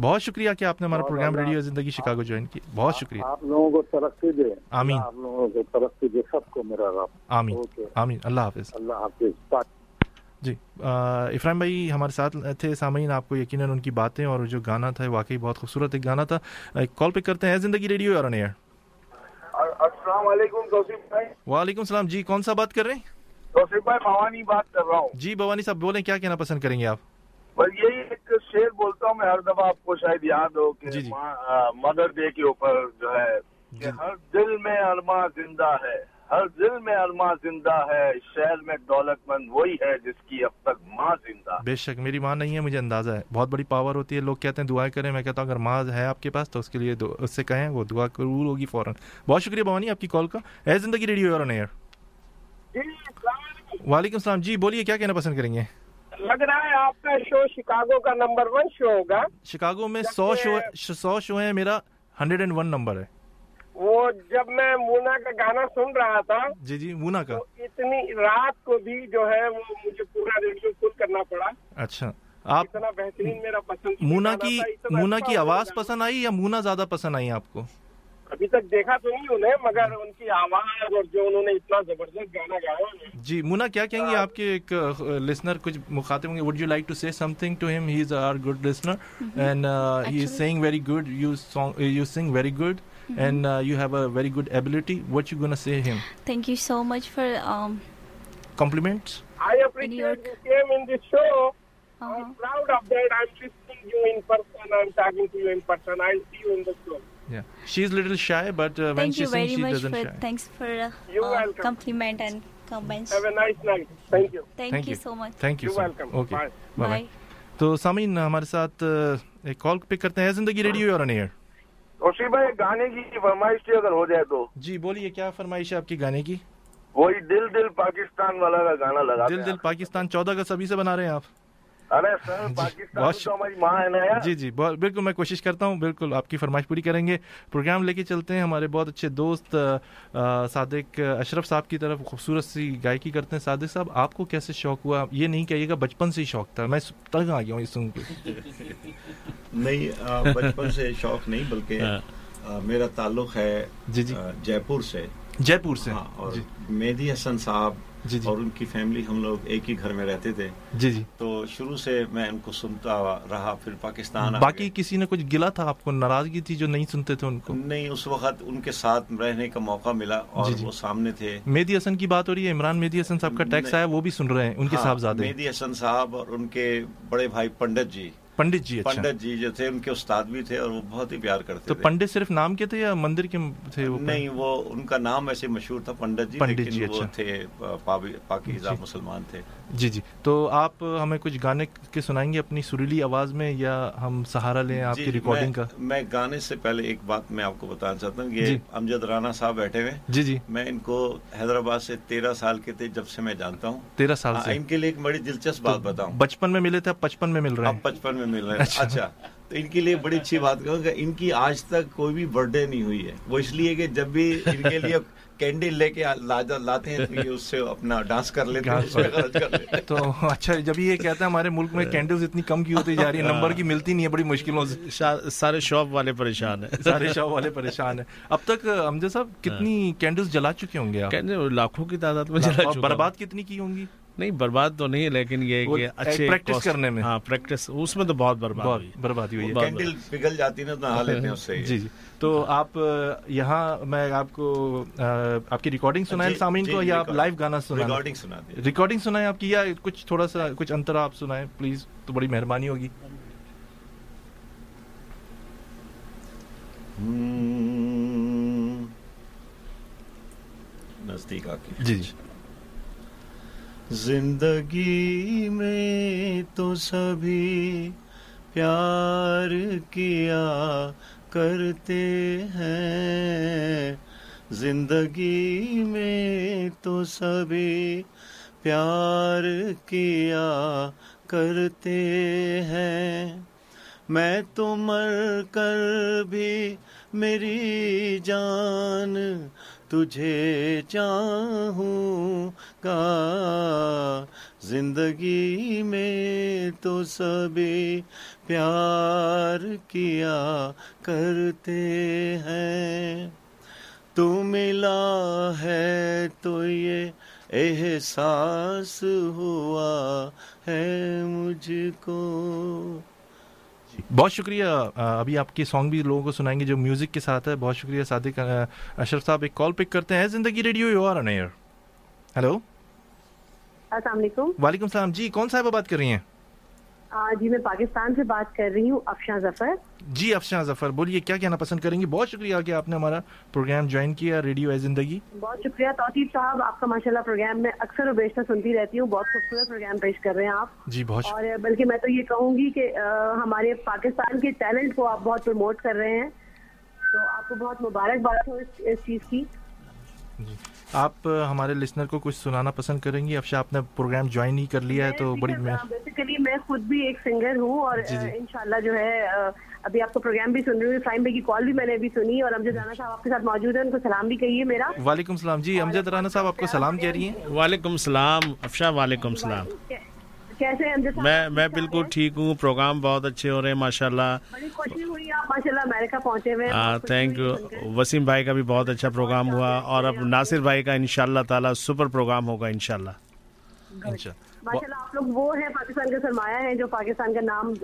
بہت شکریہ کہ آپ نے ہمارا program radio Zindagi Chicago join کیا بہت شکریہ۔ آپ لوگوں کو ترقی دے۔ آمین۔ آپ لوگوں کو ترقی دے۔ سب کو میرا رب۔ آمین۔ آمین۔ اللہ حافظ۔ اللہ حافظ۔ جی۔ آ، افراہیم بھائی ہمارے ساتھ تھے سامعین آپ کو یقیناً ان کی باتیں اور جو گانا تھا واقعی بہت خوبصورت ایک گانا تھا۔ ایک کال پک کرتے ہیں۔ زندگی ریڈیو اور ایئر السلام علیکم توصیف بھائی۔ وعلیکم السلام۔ جی کون سا بات کر رہے ہیں؟ توصیف بھائی بھوانی بات کر رہا ہوں۔ جی بھوانی صاحب بولیں کیا کہنا پسند کریں گے آپ؟ بس یہی ایک شعر بولتا ہوں میں ہر دفعہ آپ کو شاید یاد ہو کہ جی جی۔ مدر ڈے کے اوپر جو ہے کہ ہر دل میں علما زندہ ہے ہر دل میں علما زندہ ہے شہر میں دولت مند وہی ہے جس کی اب تک ماں زندہ بے شک میری ماں نہیں ہے مجھے اندازہ ہے۔ بہت بڑی پاور ہوتی ہے لوگ کہتے ہیں دعائیں کریں میں کہتا ہوں اگر ماں ہے آپ کے پاس تو اس کے لیے اس سے کہیں وہ دعا قبول ہوگی فوراً۔ بہت شکریہ بھوانی آپ کی کال کا۔ اے زندگی ریڈیو ایئر وعلیکم السلام۔ جی بولیے کیا کہنا پسند کریں گے؟ لگ رہا ہے آپ کا شو شکاگو کا نمبر ون شو ہوگا۔ شکاگو میں سو شو سو شو ہیں میرا ہنڈریڈ اینڈ ون نمبر ہے۔ وہ جب میں مونا کا گانا سن رہا تھا جی جی مونا کا۔ اتنی رات کو بھی جو ہے وہ مجھے پورا ریڈیو فل کرنا پڑا۔ اچھا۔ آپ اتنا بہترین میرا پسند مونا کی مونا کی آواز پسند آئی یا مونا زیادہ پسند آئی آپ کو؟ ابھی تک دیکھا تو نہیں انہیں مگر ان کی آواز اور جو انہوں نے اتنا زبردست گانا گایا ہے۔ جی مونا کیا کہیں گے؟ آپ کے ایک لسنر کچھ مخاطب ہوں گے۔ وڈ یو لائک ٹو سے something to him he is are good listener and he is sing very good you song you sing very good and you have a very good ability what you gonna say him Thank you so much for um, compliments I appreciate you came in this show. I'm proud of that. I'm listening you in person. I'm talking to you in person. I'll see you in the show. تو سمین ہمارے ساتھ ایک کال پک کرتے ہیں زندگی ریڈیو اور ان ایئر اسی بھائی گانے کی فرمائش تھی اگر ہو جائے تو جی بولیے کیا فرمائش ہے آپ کی گانے کی وہی دل دل پاکستان والا کا گانا لگا دل دل پاکستان چودہ گزر ابھی سے بنا رہے ہیں آپ ارے سر پاکستان بہت تو ہماری ماں ہے نا یار۔ جی جی بہت- بالکل میں کوشش کرتا ہوں بالکل آپ کی فرمائش پوری کریں گے۔ پروگرام لے کے چلتے ہیں ہمارے بہت اچھے دوست صادق اشرف صاحب کی طرف خوبصورت سی گائکی کرتے ہیں۔ صادق صاحب آپ کو کیسے شوق ہوا؟ یہ نہیں کہیے گا بچپن سے ہی شوق تھا۔ میں تنگ آ گیا ہوں یہ سن کے نہیں بچپن سے شوق نہیں بلکہ آ، میرا تعلق ہے جی جی۔ جے پور سے۔ جے پور سے۔ ہاں، جی۔ مہدی حسن صاحب جی،, جی اور ان کی فیملی ہم لوگ ایک ہی گھر میں رہتے تھے۔ جی جی۔ تو شروع سے میں ان کو سنتا رہا پھر پاکستان باقی کسی نے کچھ گلا تھا؟ آپ کو ناراضگی تھی جو نہیں سنتے تھے ان کو؟ نہیں اس وقت ان کے ساتھ رہنے کا موقع ملا اور جی، وہ سامنے تھے۔ مہدی حسن کی بات ہو رہی ہے عمران مہدی حسن صاحب کا ٹیکس آیا وہ بھی سن رہے ہیں ان کے ہاں، صاحبزادے۔ مہدی حسن صاحب اور ان کے بڑے بھائی پنڈت جی۔ پنڈت جی اچھا۔ پنڈت جی جو تھے ان کے استاد بھی تھے اور وہ بہت ہی پیار کرتے تھے۔ تو پنڈت صرف نام کے تھے یا مندر کے تھے نہیں وہ ان کا نام ایسے مشہور تھا پنڈت جی پنڈت جی وہ اچھا۔ تھے پاکیزہ جی۔ مسلمان تھے۔ جی جی۔ تو آپ ہمیں کچھ گانے کے سنائیں گے اپنی سریلی آواز میں یا ہم سہارا لیں آپ جی، کی ریکارڈنگ کا؟ میں گانے سے پہلے ایک بات میں آپ کو بتانا چاہتا ہوں۔ یہ جی۔ امجد رانا صاحب بیٹھے ہوئے جی جی۔ میں ان کو حیدرآباد سے تیرہ سال کے تھے جب سے میں جانتا ہوں۔ تیرہ سال سے۔ ہاں، ان کے لیے ایک بڑی دلچسپ بات بتاؤں۔ بچپن میں ملے تھے پچپن میں مل رہے ہیں۔ پچپن میں مل رہے ہیں اچھا۔, اچھا۔ تو ان کے لیے بڑی اچھی بات کروں کہ ان کی آج تک کوئی بھی برتھ ڈے نہیں ہوئی ہے۔ وہ اس لیے کہ جب بھی ان کے لیے کینڈل لے کے لاتے ہیں تو یہ اس سے اپنا ڈانس کر لیتے ہیں۔ تو اچھا جب یہ کہتا ہے ہمارے ملک میں ہاں۔ کینڈلز اتنی کم کی ہوتی جا رہی ہے ہاں۔ نمبر کی ملتی نہیں ہے بڑی مشکلوں سے۔ سارے شاپ والے پریشان ہیں۔ سارے شاپ والے پریشان ہیں۔ اب تک امجد صاحب کتنی ہاں۔ کینڈلز جلا چکے ہوں گے لاکھوں کی تعداد میں برباد کتنی کی ہوں گی؟ نہیں برباد تو نہیں لیکن یہ کہ اچھے پریکٹس کرنے میں۔ ہاں پریکٹس اس میں تو بہت برباد ہوئی۔ بربادی ہوئی کینڈل پگھل جاتی نا نہا لیتے ہیں اس سے۔ جی جی۔ تو آپ یہاں میں آپ کو آپ کی ریکارڈنگ جی، سنائیں سامعین جی، کو یا آپ لائیو گانا سنائیں ریکارڈنگ سنا دیں ریکارڈنگ سنائیں آپ کی یا کچھ تھوڑا سا کچھ انترا آپ سنائیں پلیز تو بڑی مہربانی ہوگی۔ نزدیک آ کے۔ جی جی۔ زندگی میں تو سبھی پیار کیا کرتے ہیں۔ زندگی میں تو سبھی پیار کیا کرتے ہیں۔ میں تو مر کر بھی میری جان تجھے چاہوں گا۔ زندگی میں تو سبھی پیار کیا کرتے ہیں۔ تو ملا ہے تو یہ احساس ہوا ہے مجھ کو۔ بہت شکریہ ابھی آپ کے سانگ بھی لوگوں کو سنائیں گے جو میوزک کے ساتھ ہے۔ بہت شکریہ صادق اشرف صاحب ایک کال پک کرتے ہیں۔ Zindagi radio you are hello? السلام علیکم۔ وعلیکم السلام۔ جی کون صاحبہ بات کر رہی ہیں؟ جی میں پاکستان سے بات کر رہی ہوں افشاں ظفر۔ جی افشاں ظفر بولیے کیا کہنا پسند کریں گی؟ بہت شکریہ کہ آپ نے ہمارا پروگرام جوائن کیا ریڈیو ہے زندگی۔ بہت شکریہ توتیب صاحب آپ کا ماشاء اللہ پروگرام میں اکثر و بیشتر سنتی رہتی ہوں بہت خوبصورت پروگرام پیش کر رہے ہیں آپ۔ جی بہت اور بلکہ میں تو یہ کہوں گی کہ ہمارے پاکستان کے ٹیلنٹ کو آپ بہت پروموٹ کر رہے ہیں۔ تو آپ کو بہت مبارکباد ہو اس چیز کی۔ جی۔ آپ ہمارے لسنر کو کچھ سنانا پسند کریں گی؟ افشا آپ نے پروگرام جوائن نہیں کر لیا ہے تو بڑی ہاں، میں خود بھی ایک سنگر ہوں اور جی، جی۔ انشاءاللہ جو ہے ابھی آپ کو پروگرام بھی سن رہی ہوں فائم بھائی کی کال بھی میں نے ابھی سنی اور امجد رانا صاحب آپ کے ساتھ موجود ہیں ان کو سلام بھی کہیے میرا۔ وعلیکم السلام جی امجد رانا صاحب آپ کو سلام کہہ رہی ہیں؟ وعلیکم السلام افشا وعلیکم السلام۔ میں میں بالکل ٹھیک ہوں پروگرام بہت اچھے ہو رہے ہیں ماشاء اللہ تھینک یو وسیم بھائی کا بھی بہت اچھا پروگرام ہوا اور اب ناصر بھائی کا ان شاء اللہ تعالیٰ سپر پروگرام ہوگا ان شاء اللہ آپ لوگ وہ ہیں جو پاکستان کا نام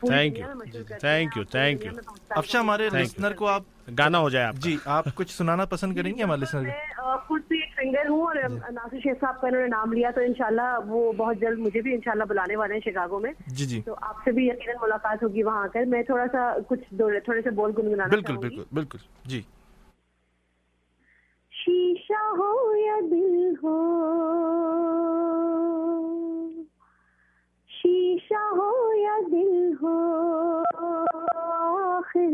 thank you thank you thank you Afsha ہمارے لسنر کو آپ گانا ہو جائے آپ جی آپ کچھ سنانا پسند کریں گے ہمارے لسنر خود سے سنگر ہوں اور جی۔ ناصر شیخ صاحب کا انہوں نے نام لیا تو انشاءاللہ وہ بہت جلد مجھے بھی انشاءاللہ بلانے والے ہیں شکاگو میں۔ جی جی۔ تو آپ سے بھی یقیناً ملاقات ہوگی وہاں کر میں تھوڑا سا کچھ تھوڑے سے بول گنگنانا چاہوں گی۔ بالکل بالکل بالکل۔ جی۔ شیشہ ہو یا دل ہو؟ شیشہ ہو یا دل ہو؟ آخر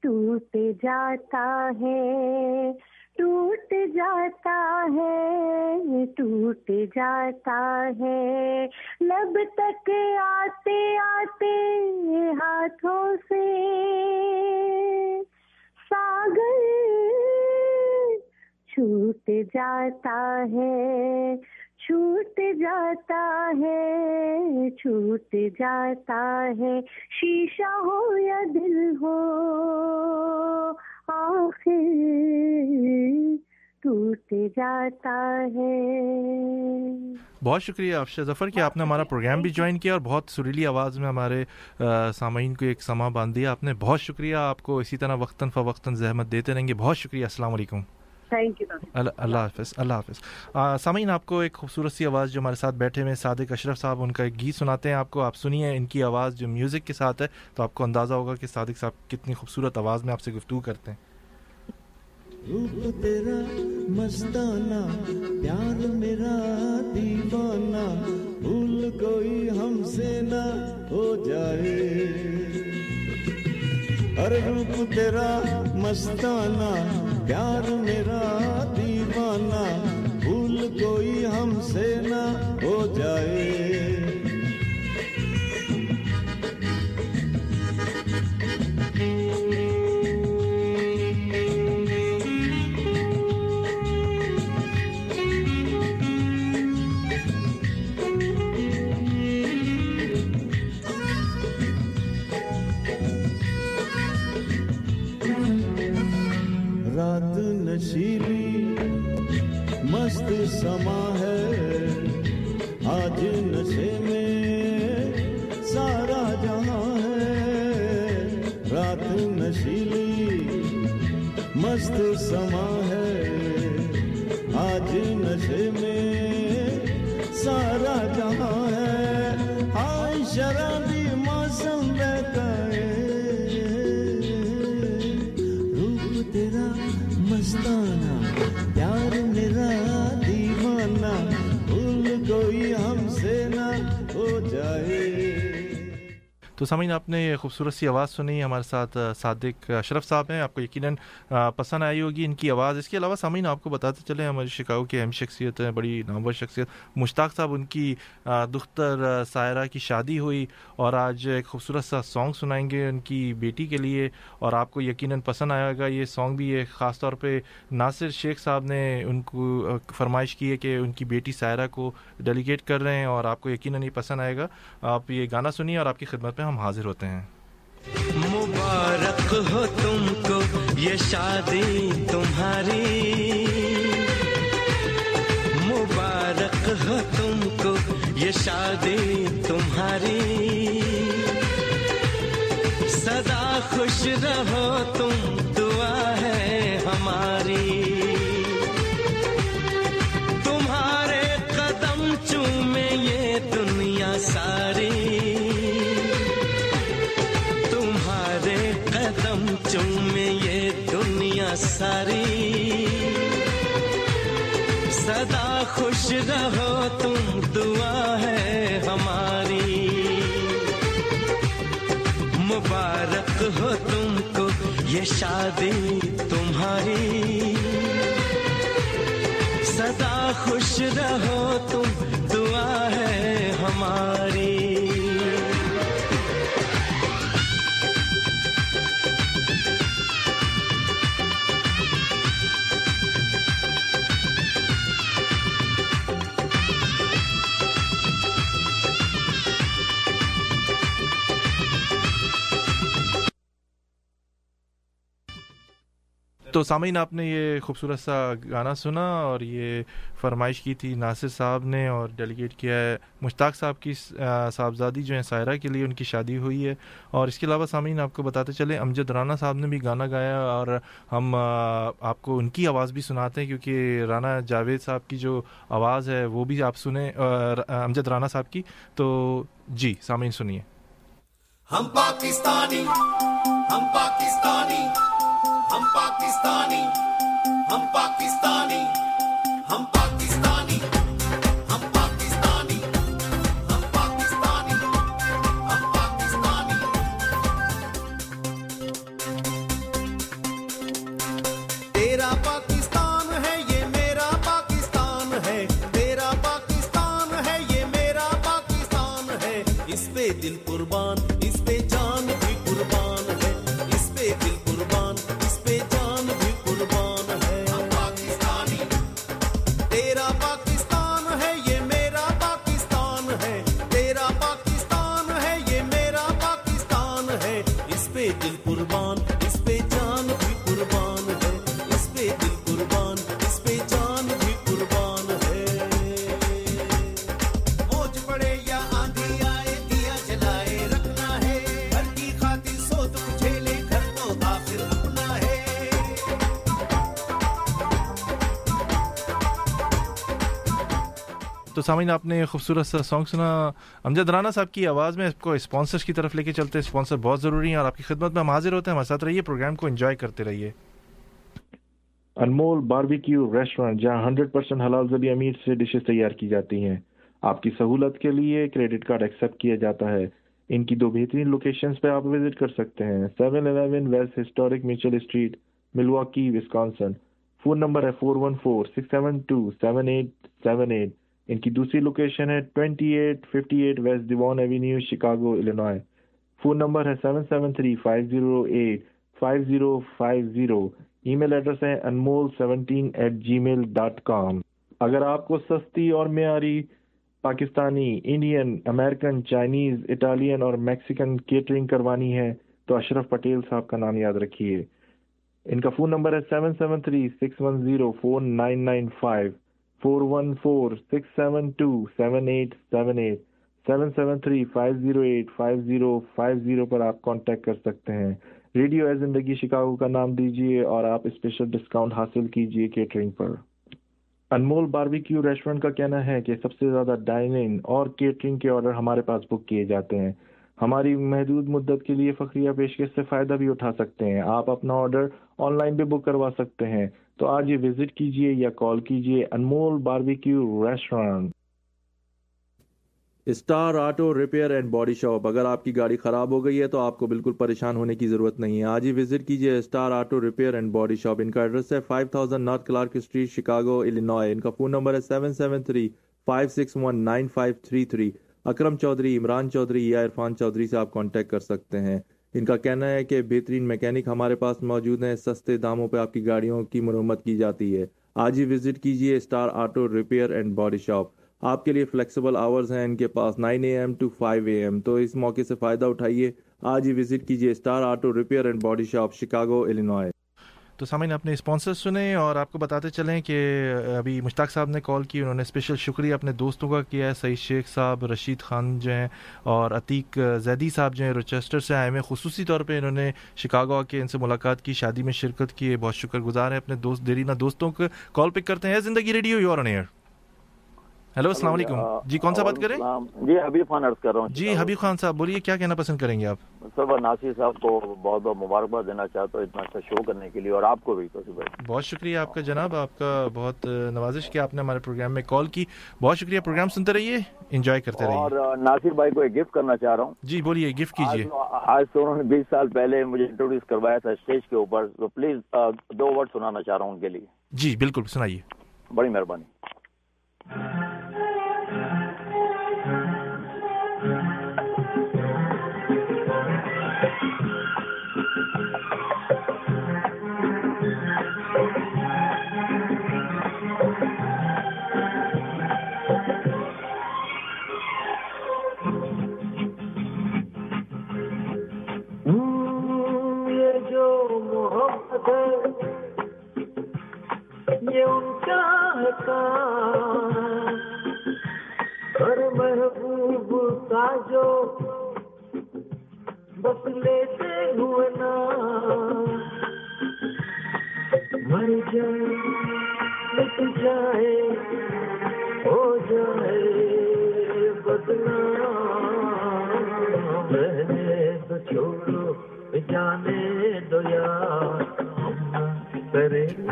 ٹوٹ جاتا ہے۔ ٹوٹ جاتا ہے ٹوٹ جاتا ہے۔ لب تک آتے آتے ہاتھوں سے۔ ساگر چھوٹ جاتا ہے، چھوٹ جاتا ہے، چھوٹ جاتا ہے۔ شیشہ ہو یا دل ہو جاتا ہے۔ بہت شکریہ افشا ظفر کہ آپ نے ہمارا پروگرام بھی جوائن کیا اور بہت سریلی آواز میں ہمارے سامعین کو ایک سما باندھ دیا۔ آپ نے بہت شکریہ، آپ کو اسی طرح وقتاً فوقتاً زحمت دیتے رہیں گے۔ بہت شکریہ، السلام علیکم۔ تھینک یو اللہ اللہ حافظ اللہ حافظ. سامعین آپ کو ایک خوبصورت سی آواز جو ہمارے ساتھ بیٹھے ہوئے ہیں صادق اشرف صاحب ان کا ایک گیت سناتے ہیں۔ آپ کو آپ سنیے ان کی آواز جو میوزک کے ساتھ ہے تو آپ کو اندازہ ہوگا کہ صادق صاحب کتنی خوبصورت آواز میں آپ سے گفتگو کرتے ہیں۔ روپ تیرا مستانہ پیار میرا دیوانہ بھول کوئی ہم سے نہ ہو جائے۔ ہر روپ تیرا مستانہ پیار میرا دیوانہ بھول کوئی ہم سے نہ تو سامعین، آپ نے یہ خوبصورت سی آواز سنی، ہمارے ساتھ صادق اشرف صاحب ہیں، آپ کو یقیناً پسند آئی ہوگی ان کی آواز۔ اس کے علاوہ سامعین، آپ کو بتاتے چلے ہماری شکاگو کی اہم شخصیت ہے بڑی نامور شخصیت مشتاق صاحب، ان کی دختر سائرہ کی شادی ہوئی اور آج ایک خوبصورت سا سانگ سنائیں گے ان کی بیٹی کے لیے اور آپ کو یقیناً پسند آئے گا۔ یہ سانگ بھی ہے خاص طور پہ ناصر شیخ صاحب نے ان کو فرمائش کی ہے کہ ان کی بیٹی سائرہ کو ڈیلیگیٹ کر رہے ہیں اور آپ کو یقیناً یہ پسند آئے گا۔ آپ یہ گانا سنیے اور آپ کی خدمت میں ہم حاضر ہوتے ہیں۔ مبارک ہو تم کو، یہ شادی تمہاری۔ مبارک ہو تم کو، یہ شادی تمہاری۔ سدا خوش رہو تم ساری۔ سدا خوش رہو، تم دعا ہے ہماری۔ مبارک ہو تم کو یہ شادی تمہاری۔ سدا خوش رہو، تم دعا ہے ہماری۔ تو سامعین، آپ نے یہ خوبصورت سا گانا سنا اور یہ فرمائش کی تھی ناصر صاحب نے اور ڈیلیگیٹ کیا ہے مشتاق صاحب کی صاحبزادی جو ہیں سائرہ کے لیے، ان کی شادی ہوئی ہے اور اس کے علاوہ سامعین، آپ کو بتاتے چلے امجد رانا صاحب نے بھی گانا گایا اور ہم آپ کو ان کی آواز بھی سناتے ہیں کیونکہ رانا جاوید صاحب کی جو آواز ہے وہ بھی آپ سنیں امجد رانا صاحب کی۔ تو جی سامعین سنیے۔ ہم پاکستانی ہم پاکستانی۔ ہم پاکستانی ہم پاکستانی ہم پاکستانی۔ سامعین، آپ نے خوبصورت سا سانگ سنا۔ امجد رانا صاحب کی آواز میں اس کو اسپانسرس کی طرف لے کے چلتے اسپانسر بہت ضروری ہیں اور آپ کی خدمت میں ہم حاضر ہوتے ہیں۔ ہمارے ساتھ رہیے پروگرام کو انجوائے کرتے رہیے۔ انمول باربیکیو ریسٹورینٹ جہاں ہنڈریڈ پرسینٹ حلال زبی امیر سے ڈشز تیار کی جاتی ہیں۔ آپ کی سہولت کے لیے کریڈٹ کارڈ ایکسیپٹ کیا جاتا ہے۔ ان کی دو بہترین لوکیشنز پہ آپ وزٹ کر سکتے ہیں۔ Seven eleven west historic Mitchell street Milwaukee Wisconsin phone number ہے four one four six seven two seven eight seven eight ان کی دوسری لوکیشن ہے twenty eight fifty eight west Devon avenue Chicago Illinois phone number ہے seven seven three five zero eight five zero five zero email address ہے Anmol seventeen eight Gmail dot com اگر آپ کو سستی اور معیاری Pakistani Indian American Chinese Italian اور میکسیکن کیٹرنگ کروانی ہے، تو اشرف پٹیل صاحب کا نام یاد رکھیے۔ ان کا فون نمبر ہے seven seven three six one zero four nine nine five four one four six seven two seven eight seven eight seven seven three five zero eight five zero five zero پر آپ کانٹیکٹ کر سکتے ہیں۔ ریڈیو اے زندگی شکاگو کا نام دیجیے اور آپ اسپیشل ڈسکاؤنٹ حاصل کیجیے کیٹرنگ پر۔ انمول باربیکیو ریسٹورینٹ کا کہنا ہے کہ سب سے زیادہ ڈائننگ اور کیٹرنگ کے آرڈر ہمارے پاس بک کیے جاتے ہیں۔ ہماری محدود مدت کے لیے فخریہ پیشکش سے فائدہ بھی اٹھا سکتے ہیں۔ آپ اپنا آرڈر آن لائن بھی بک کروا سکتے ہیں۔ تو آج یہ وزٹ کیجیے یا کال کیجیے Anmol barbecue restaurant star auto repair and body shop. اگر آپ کی گاڑی خراب ہو گئی ہے تو آپ کو بالکل پریشان ہونے کی ضرورت نہیں ہے۔ آج ہی وزٹ کیجیے star auto repair and body shop. ان کا ایڈریس ہے five thousand north Clark street Chicago Illinois ان کا فون نمبر ہے seven seven three five six one nine five three three. Akram Chaudhry, Imran Chaudhry یا عرفان چودھری سے آپ کانٹیکٹ کر سکتے ہیں۔ ان کا کہنا ہے کہ بہترین میکینک ہمارے پاس موجود ہیں۔ سستے داموں پہ آپ کی گاڑیوں کی مرمت کی جاتی ہے۔ آج ہی وزٹ کیجیے star auto repair and body shop آپ کے لیے فلیکسیبل آورز ہیں ان کے پاس nine A M to five A M تو اس موقع سے فائدہ اٹھائیے۔ آج ہی وزٹ کیجیے star auto repair and body shop Chicago Illinois تو سامعین اپنے اسپانسر سنیں اور آپ کو بتاتے چلیں کہ ابھی مشتاق صاحب نے کال کی، انہوں نے اسپیشل شکریہ اپنے دوستوں کا کیا ہے، سعید شیخ صاحب، رشید خان جو ہیں اور عتیق زیدی صاحب جو ہیں روچیسٹر سے آئے ہوئے خصوصی طور پہ انہوں نے شکاگو آ کے ان سے ملاقات کی، شادی میں شرکت کی۔ بہت شکر گزار ہیں اپنے دوست، دیرینہ دوستوں کو کال پک کرتے ہیں۔ Zindagi radio your year hello السلام علیکم۔ جی کون سا بات کریں؟ جی حبیب خان عرض کر رہا ہوں۔ جی حبیب خان صاحب بولیے کیا کہنا پسند کریں گے آپ؟ سر ناصر صاحب کو بہت بہت مبارکباد دینا چاہتا ہوں اتنا اچھا شو کرنے کے لیے اور آپ کو بھی بہت شکریہ آپ کا جناب آپ کا بہت نوازش کیا آپ نے ہمارے پروگرام میں کال کی۔ بہت شکریہ پروگرام سنتے رہیے انجوائے کرتے رہیے۔ اور ناصر بھائی کو ایک گفٹ کرنا چاہ رہا ہوں۔ جی بولیے گفٹ کیجیے۔ آج تو انہوں نے بیس سال پہلے مجھے انٹروڈیوس کروایا تھا اسٹیج کے اوپر تو پلیز دو ورڈ سنانا چاہ رہا ہوں ان کے لیے۔ جی بالکل سنائیے۔ بڑی مہربانی۔ کا اور محبوب کا جو بس لیتے ہوئے نا۔ مر جائے۔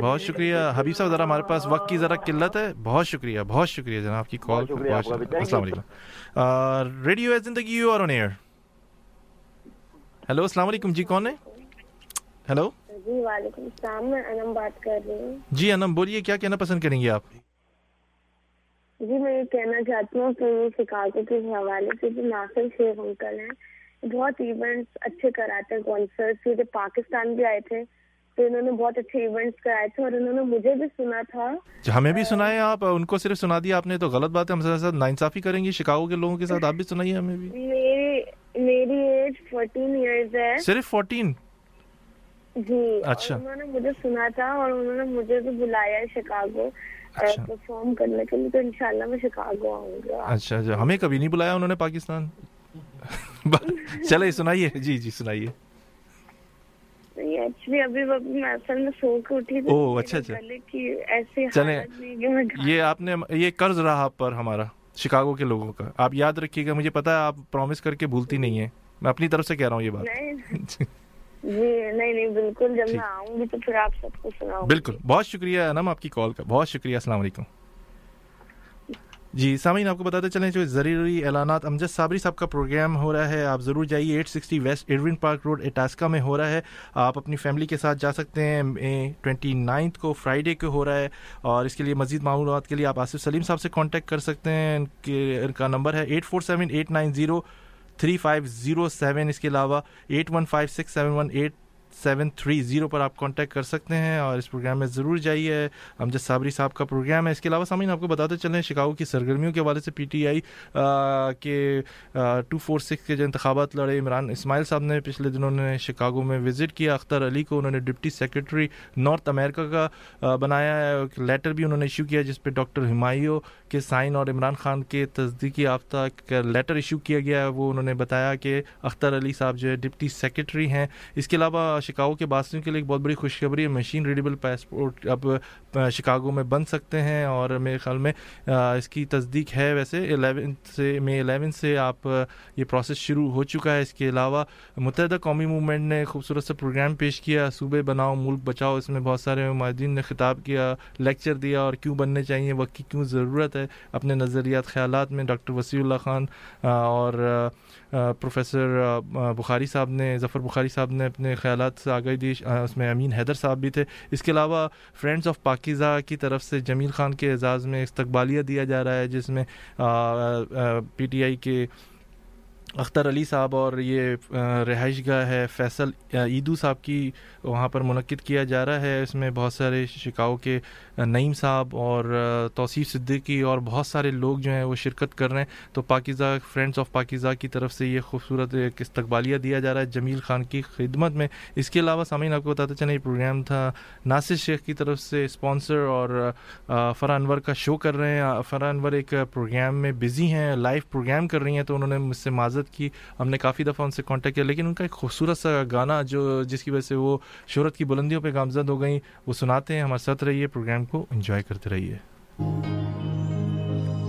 بہت شکریہ. حبیب صاحب ذرا ہمارے پاس وقت کی ذرا قلت ہے. بہت شکریہ بہت شکریہ جناب کی کال السلام علیکم. ریڈیو ہے Zindagi you are on air hello السلام علیکم. جی کون ہے؟ ہیلو جی وعلیکم السلام. میں انم بات کر رہی ہوں. جی انم بولیے کیا کہنا پسند کریں گے آپ؟ جی میں یہ کہنا چاہتی ہوں کہ یہ شکاگو کے حوالے سے جو ناصر شیخ انکل ہیں بہت ایونٹس اچھے کراتے ہیں کانسرٹس یہ پاکستان بھی آئے تھے تو انہوں نے بہت اچھے ایونٹس کرائے تھے اور انہوں نے مجھے بھی سنا تھا۔ ہمیں بھی سنا ہے آپ ان کو صرف سنا دیا آپ نے تو غلط بات ہے ہم ساتھ ناانصافی کریں گے شکاگو کے لوگوں کے ساتھ آپ بھی سنائیے ہمیں بھی۔ میری میری ایج فورٹین ایئرز ہے۔ صرف فورٹین جی اچھا۔ انہوں نے مجھے سنا تھا اور انہوں نے مجھے بھی بلایا شکاگو پرفارم کرنے کے لیے تو انشاءاللہ میں شکاگو آؤں گا اچھا اچھا۔ ہمیں کبھی نہیں بلایا انہوں نے پاکستان؟ چلے سنائیے۔ جی جی سنائیے۔ اچھا، اچھا۔ یہ آپ نے یہ قرض رہا آپ پر ہمارا شکاگو کے لوگوں کا۔ آپ یاد رکھیے گا مجھے پتا ہے آپ پرومس کر کے بھولتی نہیں ہے میں اپنی طرف سے کہہ رہا ہوں یہ بات۔ جی۔, جی۔ نہیں نہیں بالکل جب میں آؤں گی تو پھر آپ سب کو سناؤں بالکل۔ بہت شکریہ انم آپ کی کال کا۔ بہت شکریہ السلام علیکم۔ جی سامعین، آپ کو بتاتے چلیں جو ضروری اعلانات، امجد صابری صاحب کا پروگرام ہو رہا ہے۔ آپ ضرور جائیے، eight sixty west Edwin park road, Itasca میں ہو رہا ہے۔ آپ اپنی فیملی کے ساتھ جا سکتے ہیں۔ ٹوئنٹی نائنتھ کو فرائیڈے کو ہو رہا ہے۔ اور اس کے لیے مزید معلومات کے لیے آپ آصف سلیم صاحب سے کانٹیکٹ کر سکتے ہیں۔ ان کے، ان کا نمبر ہے eight four seven, eight nine zero, three five zero seven. اس کے علاوہ eight one five six seven one eight seven three zero پر آپ کانٹیکٹ کر سکتے ہیں اور اس پروگرام میں ضرور جائیے۔ امجد صابری صاحب کا پروگرام ہے، اس کے علاوہ سامعین، آپ کو بتاتے چلیں شکاؤ کی سرگرمیوں کے حوالے سے پی ٹی آئی کے ٹو فور سکس کے جو انتخابات لڑے، عمران اسماعیل صاحب نے پچھلے دنوں نے شکاگو میں وزٹ کیا، اختر علی کو انہوں نے ڈپٹی سیکرٹری نارتھ امریکہ کا بنایا ہے، ایک لیٹر بھی انہوں نے ایشو کیا جس پہ ڈاکٹر ہمایوں کے سائن اور عمران خان کے تصدیقی یافتہ کا لیٹر ایشو کیا گیا ہے۔ وہ انہوں نے بتایا کہ اختر علی صاحب جو ہے ڈپٹی سیکرٹری ہیں۔ اس کے علاوہ شکاگو کے باسیوں کے لیے ایک بہت بڑی خوشخبری ہے۔ مشین ریڈیبل پاسپورٹ اب شکاگو میں بن سکتے ہیں اور میرے خیال میں اس کی تصدیق ہے۔ ویسے الیون سے مے الیون سے آپ یہ پروسیس شروع ہو چکا ہے۔ اس کے علاوہ متحدہ قومی موومنٹ نے خوبصورت سا پروگرام پیش کیا۔ صوبے بناؤ، ملک بچاؤ، اس میں بہت سارے معاہدین نے خطاب کیا لیکچر دیا اور کیوں بننے چاہیے، وقت کی کیوں ضرورت ہے۔ اپنے نظریات، خیالات میں ڈاکٹر وسیع اللہ خان اور پروفیسر بخاری صاحب نے، ظفر بخاری صاحب نے اپنے خیالات سے آگاہی دی اس میں امین حیدر صاحب بھی تھے۔ اس کے علاوہ فرینڈز آف پاکیزہ کی طرف سے جمیل خان کے اعزاز میں استقبالیہ دیا جا رہا ہے، جس میں پی ٹی آئی کے اختر علی صاحب اور یہ رہائش گاہ ہے، فیصل عیدو صاحب کی وہاں پر منعقد کیا جا رہا ہے۔ اس میں بہت سارے شکاؤ کے نعیم صاحب اور توصیف صدیقی اور بہت سارے لوگ جو ہیں وہ شرکت کر رہے ہیں۔ تو پاکیزہ فرینڈس آف پاکیزہ کی طرف سے یہ خوبصورت ایک استقبالیہ دیا جا رہا ہے جمیل خان کی خدمت میں۔ اس کے علاوہ سامعین، آپ کو بتاتے چلیں یہ پروگرام تھا ناصر شیخ کی طرف سے اسپانسر اور فرح انور کا شو کر رہے ہیں۔ فرح انور ایک پروگرام میں بزی ہیں، لائیو پروگرام کر رہی ہیں، تو انہوں نے مجھ سے معذرت کی۔ ہم نے کافی دفعہ ان سے کانٹیکٹ کیا، لیکن ان کا ایک خوبصورت سا گانا جو جس کی وجہ سے وہ شہرت کی بلندیوں پہ گامزد ہو گئیں، وہ سناتے ہیں، ہمارے ساتھ رہیے، پروگرام کو انجوائے کرتے رہیے۔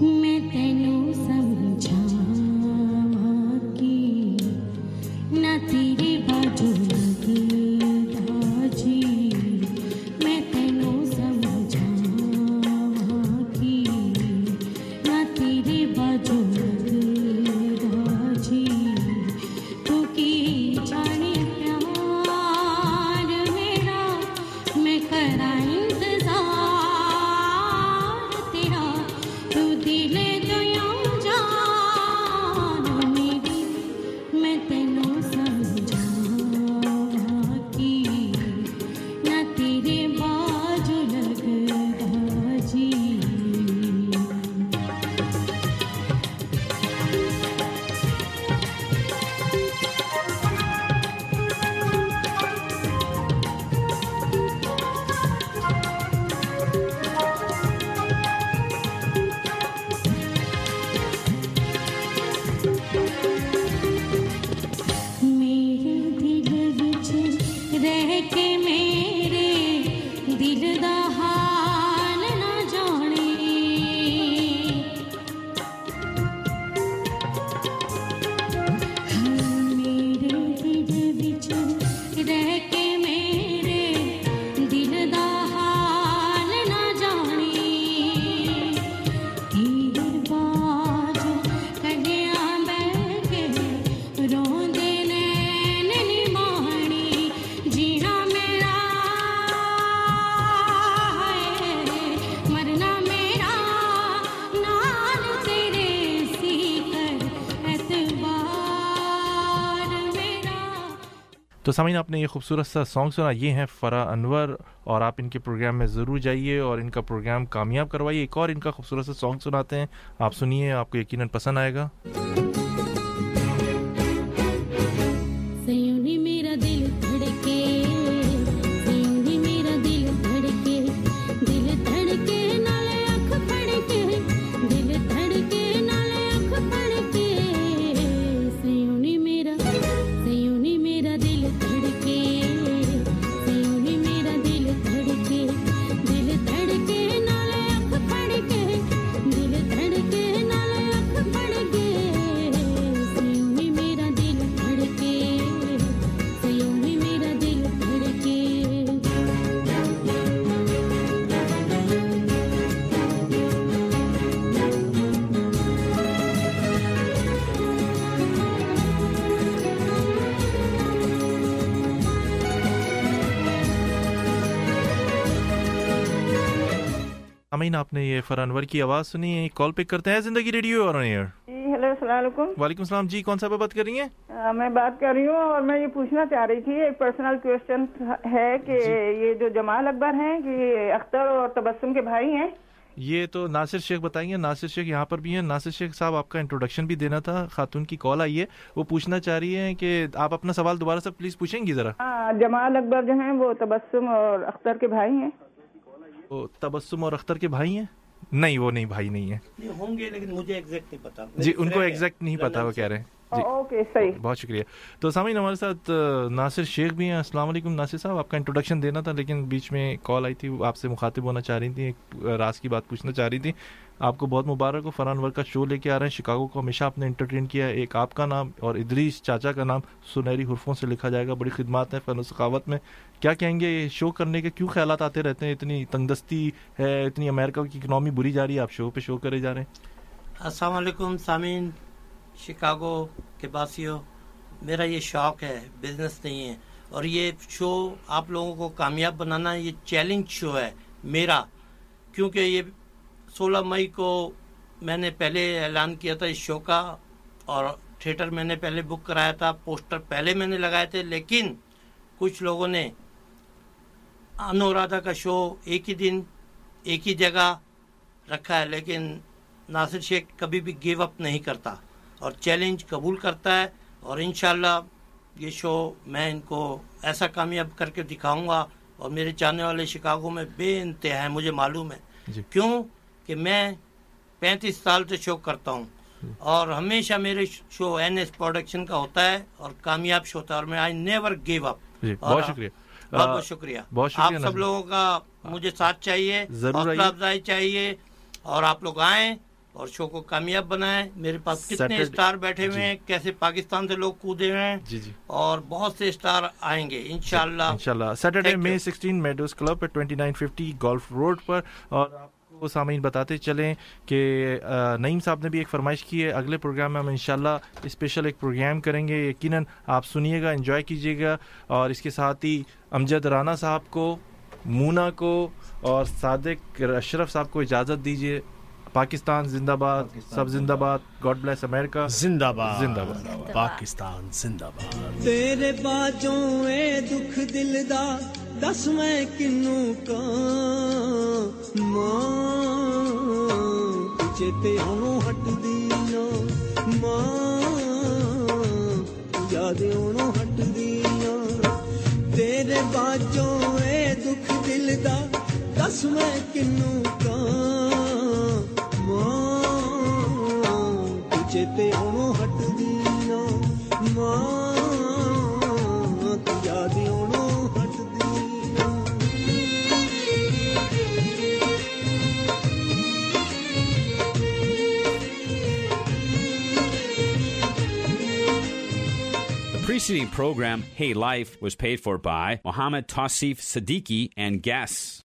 میں تینوں سمجھا باجو تو سامعین، آپ نے یہ خوبصورت سا سانگ سنا، یہ ہیں فرا انور اور آپ ان کے پروگرام میں ضرور جائیے اور ان کا پروگرام کامیاب کروائیے۔ ایک اور ان کا خوبصورت سا سانگ سناتے ہیں، آپ سنیے، آپ کو یقیناً پسند آئے گا۔ لائن آپ نے یہ فرانور کی آواز سنی ہے کال پک کرتے ہیں زندگی ریڈیو اور ہیلو السلام علیکم وعلیکم السلام جی کون صاحبہ بات کر رہی ہیں میں بات کر رہی ہوں اور میں یہ پوچھنا چاہ رہی تھی ایک پرسنل کوشچن ہے کہ یہ جو جمال اکبر ہیں کہ اختر اور تبسم کے بھائی ہیں یہ تو ناصر شیخ بتائیں گے ناصر شیخ یہاں پر بھی ہیں ناصر شیخ صاحب آپ کا انٹروڈکشن بھی دینا تھا خاتون کی کال آئی ہے وہ پوچھنا چاہ رہی ہیں کہ آپ اپنا سوال دوبارہ سے پلیز پوچھیں گی ذرا جمال اکبر جو ہیں وہ تبسم اور اختر کے بھائی ہیں تبسم اور اختر کے بھائی ہیں؟ نہیں وہ نہیں بھائی نہیں ہے ہوں گے لیکن مجھے ایگزیکٹ نہیں پتا۔ جی ان کو ایگزیکٹ نہیں پتا وہ کہہ رہے ہیں۔ جی۔ oh, اوکے صحیح۔ بہت شکریہ۔ تو سامعین ہمارے ساتھ ناصر شیخ بھی ہیں۔ السلام علیکم ناصر صاحب آپ کا انٹروڈکشن دینا تھا لیکن بیچ میں کال آئی تھی۔ آپ سے مخاطب ہونا چاہ رہی تھیں ایک راز کی بات پوچھنا چاہ رہی تھیں۔ آپ کو بہت مبارک ہو فرحان ورک کا شو لے کے آ رہے ہیں۔ شکاگو کو ہمیشہ آپ نے انٹرٹین کیا ہے۔ ایک آپ کا نام اور ادریس چاچا کا نام سنہری حرفوں سے لکھا جائے گا۔ بڑی خدمات ہیں فن و ثقافت میں۔ کیا کہیں گے یہ شو کرنے کے کیوں خیالات آتے رہتے ہیں؟ اتنی تنگستی ہے اتنی امریکہ کی اکنامی بری جا رہی ہے آپ شو پہ شو کرے جا رہے ہیں۔ السلام علیکم سامعین۔ شکاگو کے باسیوں، میرا یہ شوق ہے بزنس نہیں ہے۔ اور یہ شو آپ لوگوں کو کامیاب بنانا، یہ چیلنج شو ہے میرا۔ کیونکہ یہ سولہ مئی کو میں نے پہلے اعلان کیا تھا اس شو کا، اور تھیٹر میں نے پہلے بک کرایا تھا پوسٹر پہلے میں نے لگائے تھے، لیکن کچھ لوگوں نے انورادھا کا شو ایک ہی دن، ایک ہی جگہ رکھا ہے، لیکن ناصر شیخ کبھی بھی گیو اپ نہیں کرتا۔ اور چیلنج قبول کرتا ہے اور انشاءاللہ یہ شو میں ان کو ایسا کامیاب کر کے دکھاؤں گا اور میرے چاہنے والے شکاگو میں بے انتہا ہے مجھے معلوم ہے۔ جی. کیوں؟ کہ میں پینتیس سال سے شو کرتا ہوں اور ہمیشہ میرے شو این ایس پروڈکشن کا ہوتا ہے اور کامیاب شو ہوتا ہے اور میں آئی نیور گیو اپ بہت شکریہ۔ بہت بہت شکریہ۔ بہت شکریہ آپ سب لوگوں کا مجھے ساتھ چاہیے ضرور افزائی چاہیے اور آپ لوگ آئیں۔ اور شو کو کامیاب بنائیں۔ میرے پاس کتنے اسٹار بیٹھے ہوئے جی۔ ہیں کیسے پاکستان سے لوگ کودے ہوئے ہیں۔ جی جی۔ اور بہت سے اسٹار آئیں گے انشاءاللہ۔ جی، انشاءاللہ۔ Saturday May sixteen Meadows Club twenty nine fifty golf road پر۔ اور آپ کو سامعین بتاتے چلیں کہ نعیم صاحب نے بھی ایک فرمائش کی ہے۔ اگلے پروگرام میں ہم انشاءاللہ اسپیشل ایک پروگرام کریں گے۔ یقیناً آپ سنیے گا انجوائے کیجیے گا۔ اور اس کے ساتھ ہی امجد رانا صاحب کو مونا کو اور صادق اشرف صاحب کو اجازت دیجیے۔ پاکستان زندہ باد سب زندہ باد گاڈ بلیس امریکہ زندہ باد زندہ باد پاکستان زندہ باد تیرے باجوں اے دکھ دل دا دس میں کنوں کا؟ ماں چیتے ہونوں ہٹ دینا ماں یادے ہونوں ہٹ دینا تیرے باجوں اے دکھ دل دا دس میں کنوں کا؟ ਮਾਂ ਚੇਤੇ ਆਉਣੋਂ ਹਟਦੀ ਨਾ ਮਾਂ ਤੂੰ ਯਾਦ ਆਉਣੋਂ ਹਟਦੀ ਨਾ The preceding program, Hey Life, was paid for by Mohammed Tassif Siddiqui and guests.